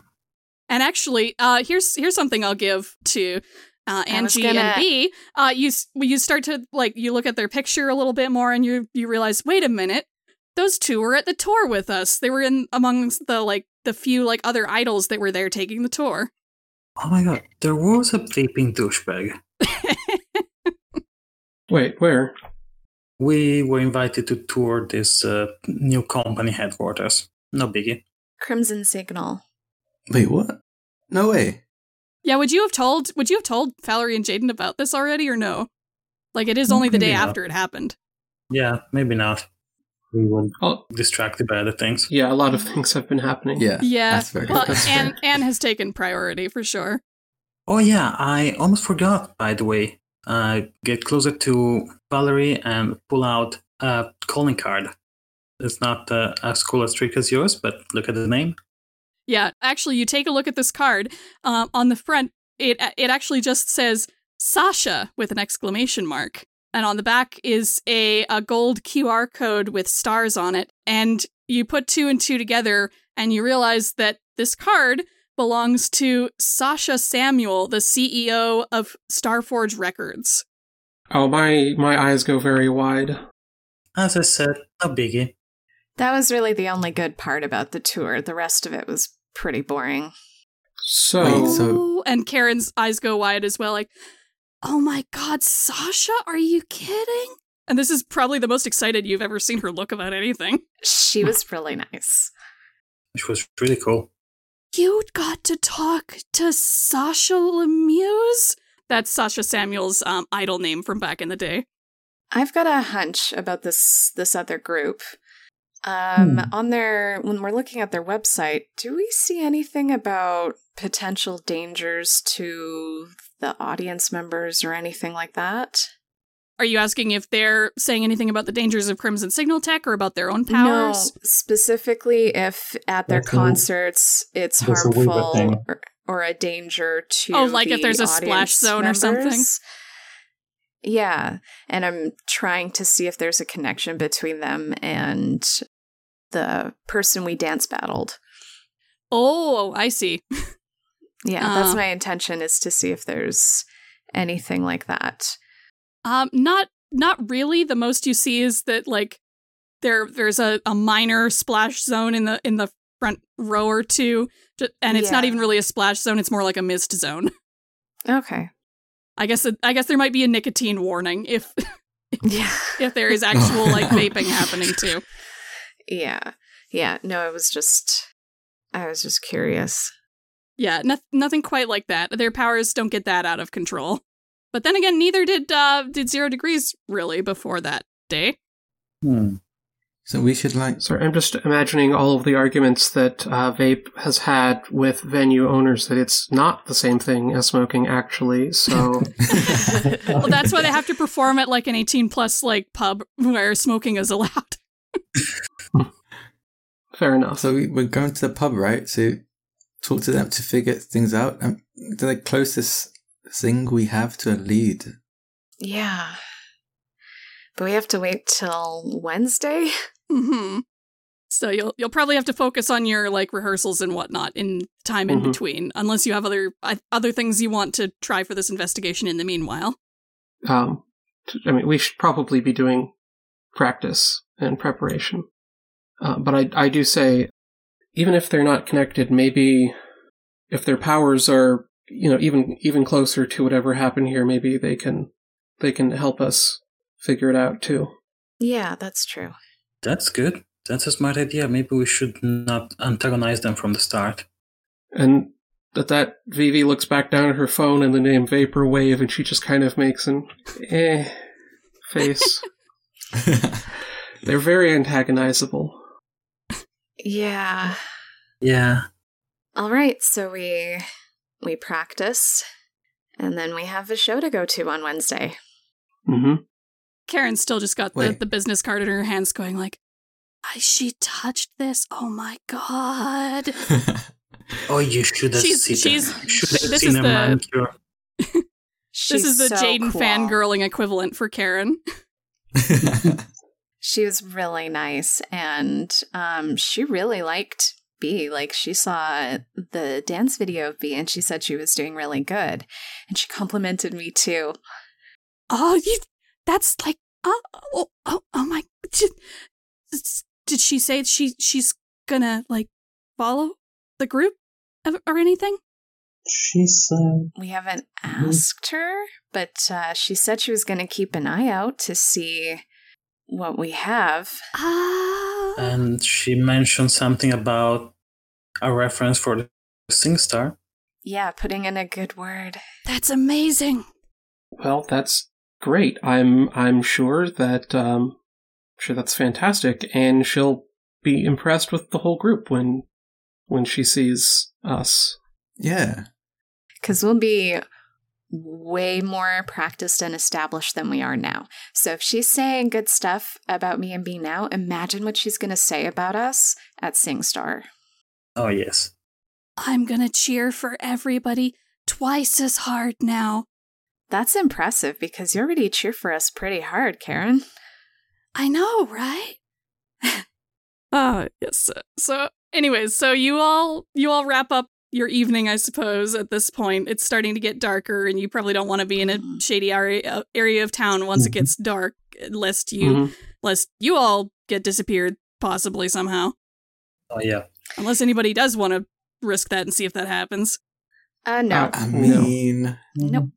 And actually, uh, here's here's something I'll give to uh, Angie gonna- and B. Uh, you you start to like you look at their picture a little bit more, and you you realize, wait a minute, those two were at the tour with us. They were in amongst the like the few like other idols that were there taking the tour. Oh my god, there was a bleeping douchebag. Wait, where? We were invited to tour this uh, new company headquarters. No biggie. Crimson Signal. Wait, what? No way. Yeah, would you have told would you have told Valerie and Jaden about this already or no? Like it is only the Maybe day not. after it happened. Yeah, maybe not. We would Oh, Distracted by other things. yeah, a lot of things have been happening. Yeah. Yeah. That's very Well, That's Anne Anne has taken priority for sure. Oh yeah, I almost forgot. By the way, uh, get closer to Valerie and pull out a calling card. It's not uh, as cool a trick as yours, but look at the name. Yeah, actually, you take a look at this card. Um, on the front, it it actually just says Sasha with an exclamation mark, and on the back is a a gold QR code with stars on it. And you put two and two together, and you realize that this card belongs to Sasha Samuel, the CEO of Starforge Records. Oh, my my eyes go very wide. As I said, no biggie. That was really the only good part about the tour. The rest of it was pretty boring. So, Wait, so- and Karen's eyes go wide as well, like, oh my god, Sasha, are you kidding? And this is probably the most excited you've ever seen her look about anything. She was really nice. Which was really cool. You got to talk to Sasha Lemieux? That's Sasha Samuel's um, idol name from back in the day. I've got a hunch about this this other group. Um, Hmm. on their when we're looking at their website, do we see anything about potential dangers to the audience members or anything like that? Are you asking if they're saying anything about the dangers of Crimson Signal Tech or about their own powers? No, specifically if at their That's concerts it's a Weaver harmful thing. or, or a danger to Oh, like if there's a splash audience zone or something? Yeah, and I'm trying to see if there's a connection between them and the person we dance battled. Oh, I see. Yeah, that's Uh. my intention is to see if there's anything like that. Um, not not really. The most you see is that like there there's a, a minor splash zone in the in the front row or two, and it's not even really a splash zone. It's more like a mist zone. Okay. I guess I guess there might be a nicotine warning if Yeah. if there is actual like vaping happening too. Yeah. Yeah. No, I was just I was just curious. Yeah, no, nothing quite like that. Their powers don't get that out of control. But then again, neither did uh, did Zero Degrees really before that day. Hmm. So we should like. Sorry, I'm just imagining all of the arguments that uh, vape has had with venue owners that it's not the same thing as smoking, actually. So, Well, that's why they have to perform at like an 18 plus like pub where smoking is allowed. fair enough. So we, we're going to the pub, right? To talk to them to figure things out. Um, the closest thing we have to a lead. Yeah. But we have to wait till Wednesday? hmm So you'll you'll probably have to focus on your like rehearsals and whatnot in time in Mhm. between, unless you have other uh, other things you want to try for this investigation in the meanwhile. Um, I mean, we should probably be doing practice and preparation. Uh, but I, I do say, even if they're not connected, maybe if their powers are, you know, even even closer to whatever happened here, maybe they can they can help us figure it out too. Yeah, that's true. That's good. That's a smart idea. Maybe we should not antagonize them from the start. And that that Vivi looks back down at her phone and the name Vaporwave, and she just kind of makes an eh face. They're very antagonizable. Yeah. Yeah. All right, so we we practice and then we have a show to go to on Wednesday. Mm-hmm. Karen still just got the, the business card in her hands, going like, "I- "She touched this. Oh my god!" Oh, you should have She's- seen she's- them. Should have this seen is a the- manicure. She's this is the so Jaden cool. fangirling equivalent for Karen. She was really nice and um she really liked B. Like she saw the dance video of B and she said she was doing really good. And she complimented me too. Oh, you, that's like, oh, oh, oh, oh my, did, did she say she she's gonna like follow the group of- or anything? She said. We haven't Mm-hmm. asked her, but uh, she said she was going to keep an eye out to see what we have. Ah, And she mentioned something about a reference for the SingStar. Yeah, putting in a good word. that's amazing. Well, that's great. I'm I'm sure that um sure that's fantastic and she'll be impressed with the whole group when when she sees us. yeah. Because we'll be way more practiced and established than we are now. So if she's saying good stuff about me and B now, imagine what she's going to say about us at SingStar. Oh, yes. I'm gonna cheer for everybody twice as hard now. That's impressive because you already cheer for us pretty hard, Karen. I know, right? Oh, yes. So, anyways, so you all you all wrap up your evening, I suppose. At this point, it's starting to get darker, and you probably don't want to be in a Mhm. shady area area of town once it Mhm. gets dark, lest you Mhm. lest you all get disappeared possibly somehow. Oh, yeah. Unless anybody does want to risk that and see if that happens. Uh, no. Uh, I No. mean, Nope.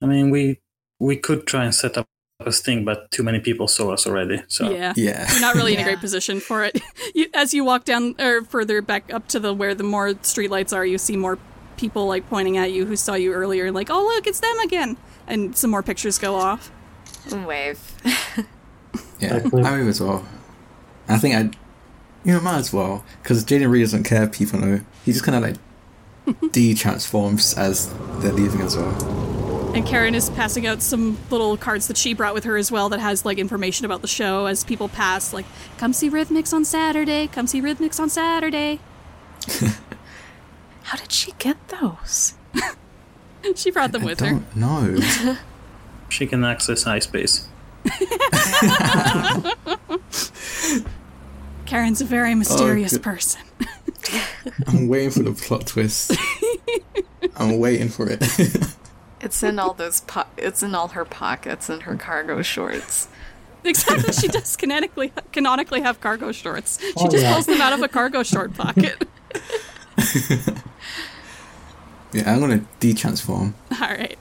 I mean, we we could try and set up a sting, but too many people saw us already. So Yeah. yeah. You're not really in a great position for it. You, as you walk down or further back up to the where the more streetlights are, you see more people like pointing at you who saw you earlier, like, "Oh, look, it's them again!" And some more pictures go off. Wave. Yeah, Exactly. I move as well. I think I, you know, might as well because Jaden really doesn't care. if People know he just kind of like de-transforms as they're leaving as well. And Karen is passing out some little cards that she brought with her as well that has like information about the show as people pass, like, "Come see Rhythmix on Saturday. Come see Rhythmix on Saturday." How did she get those? she brought them I with her. don't know. she can access iSpace. Karen's a very mysterious good. person. I'm waiting for the plot twist. I'm waiting for it. It's in all those. Po- it's in all her pockets and her cargo shorts. Exactly, she does canonically canonically have cargo shorts. She Oh, just yeah. pulls them out of a cargo short pocket. yeah, I'm gonna de-transform. All right.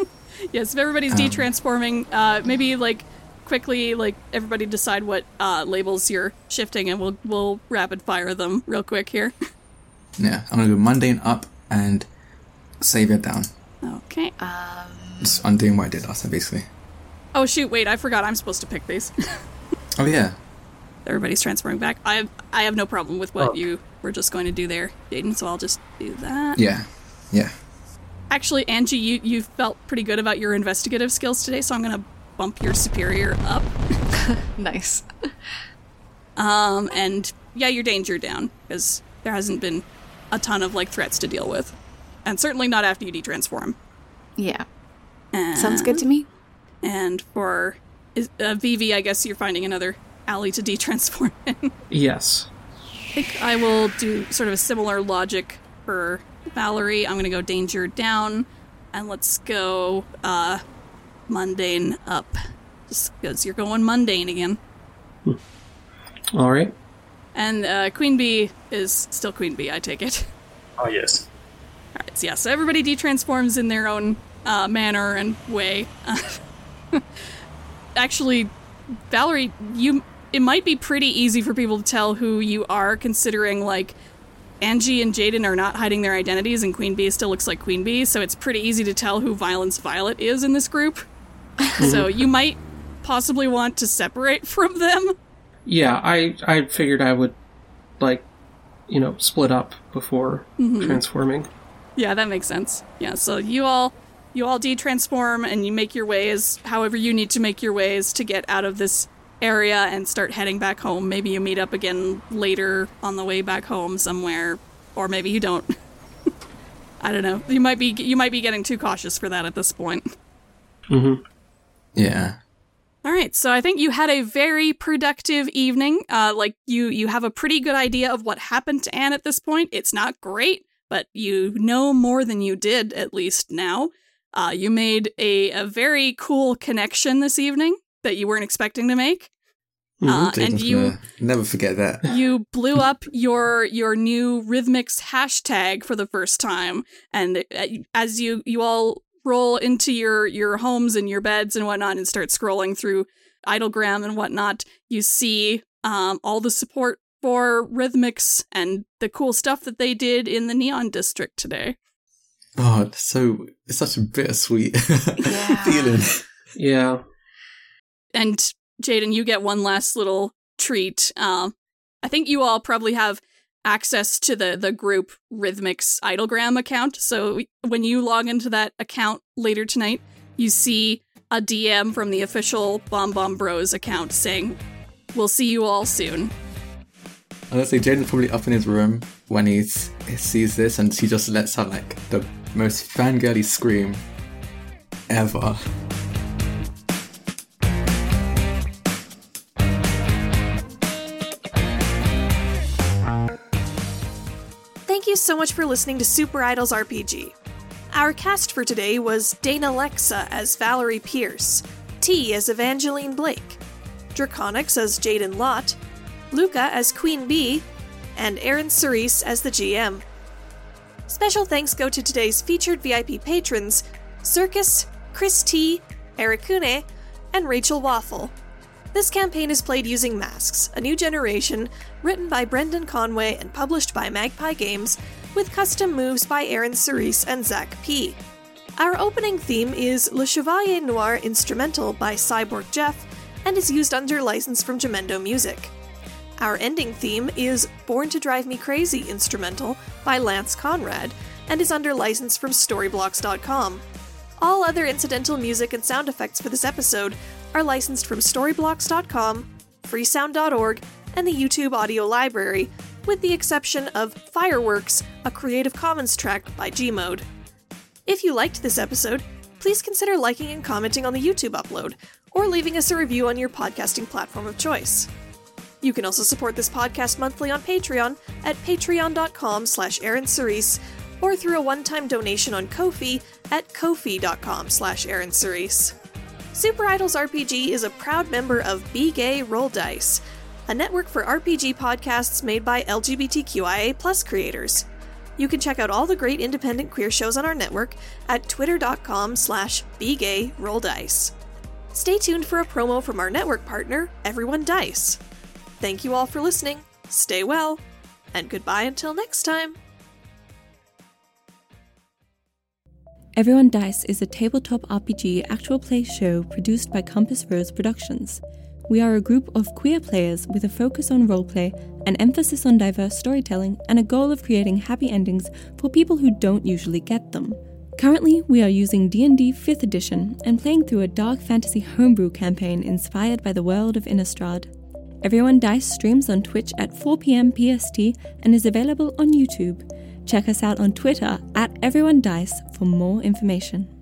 yes, if everybody's Um. de-transforming, uh, maybe like quickly, like everybody decide what uh, labels you're shifting, and we'll we'll rapid fire them real quick here. Yeah, I'm gonna go mundane up and savior down. Okay. Um, just undoing what I did last time, basically. Oh shoot! Wait, I forgot. I'm supposed to pick these. Oh yeah. Everybody's transferring back. I have, I have no problem with what Oh. you were just going to do there, Jaden. So I'll just do that. Yeah. Yeah. Actually, Angie, you you felt pretty good about your investigative skills today, so I'm gonna bump your superior up. Nice. Um, and yeah, your danger down because there hasn't been a ton of like threats to deal with, and certainly not after you detransform. Yeah. And, Sounds good to me. And for is- uh, Vivi, I guess you're finding another alley to detransform in. Yes. I think I will do sort of a similar logic for Valerie. I'm gonna go danger down, and let's go uh, mundane up, just because you're going mundane again. All right. And uh, Queen Bee is still Queen Bee, I take it. Oh yes. Yeah, so everybody detransforms in their own uh, manner and way. Actually, Valerie, you it might be pretty easy for people to tell who you are, considering like Angie and Jaden are not hiding their identities, and Queen Bee still looks like Queen Bee, so it's pretty easy to tell who Violence Violet is in this group. so you might possibly want to separate from them. Yeah, I I figured I would like you know split up before transforming. Yeah, that makes sense. Yeah, so you all you all detransform and you make your ways however you need to make your ways to get out of this area and start heading back home. Maybe you meet up again later on the way back home somewhere or maybe you don't. I don't know. You might be you might be getting too cautious for that at this point. Mhm. Yeah. All right, so I think you had a very productive evening. Uh, like you, you have a pretty good idea of what happened to Anne at this point. It's not great, but you know more than you did at least now. Uh, you made a, a very cool connection this evening that you weren't expecting to make. Uh, and you never forget that. you blew up your your new Rhythmix hashtag for the first time and uh, as you you all roll into your your homes and your beds and whatnot and start scrolling through idolgram and whatnot you see um, all the support for Rhythmix and the cool stuff that they did in the neon district today Oh, it's so it's such a bittersweet feeling. Yeah. and Jaden, you get one last little treat. Um, I think you all probably have access to the the group Rhythmix Idolgram account. So when you log into that account later tonight, you see a DM from the official Bomb Bomb Bros account saying, "We'll see you all soon." Honestly, Jaden's probably up in his room when he's, he sees this and he just lets out like the most fangirly scream ever. Thank you so much for listening to Super Idols RPG. Our cast for today was Dana Lexa as Valerie Pierce, T as Evangeline Blake, Draconics as Jaden Lott, Luca as Queen Bee, and Aaron Cerise as the GM. Special thanks go to today's featured VIP patrons Circus, Chris T, Ericune, and Rachel Waffle. This campaign is played using Masks, a new generation, written by Brendan Conway and published by Magpie Games, with custom moves by Aaron Cerise and Zach P. Our opening theme is Le Chevalier Noir Instrumental by Cyborg Jeff and is used under license from Jamendo Music. Our ending theme is Born to Drive Me Crazy Instrumental by Lance Conrad and is under license from Storyblocks.com. All other incidental music and sound effects for this episode are licensed from Storyblocks.com, Freesound.org, and the YouTube Audio Library, with the exception of Fireworks, a Creative Commons track by Gmode. If you liked this episode, please consider liking and commenting on the YouTube upload, or leaving us a review on your podcasting platform of choice. You can also support this podcast monthly on Patreon at patreon.com slash Aaron Cerise, or through a one-time donation on Ko-fi at ko-fi.com slash Aaron Cerise. Super Idols RPG is a proud member of Be Gay Roll Dice, a network for RPG podcasts made by LGBTQIA plus creators. You can check out all the great independent queer shows on our network at twitter.com slash begayrolldice. Stay tuned for a promo from our network partner, Everyone Dice. Thank you all for listening, stay well, and goodbye until next time. Everyone Dice is a tabletop RPG actual play show produced by Compass Rose Productions. We are a group of queer players with a focus on roleplay, an emphasis on diverse storytelling, and a goal of creating happy endings for people who don't usually get them. Currently, we are using D&D 5th edition and playing through a dark fantasy homebrew campaign inspired by the world of Innistrad. Everyone Dice streams on Twitch at 4 p.m. PST and is available on YouTube. Check us out on Twitter at Everyone Dice for more information.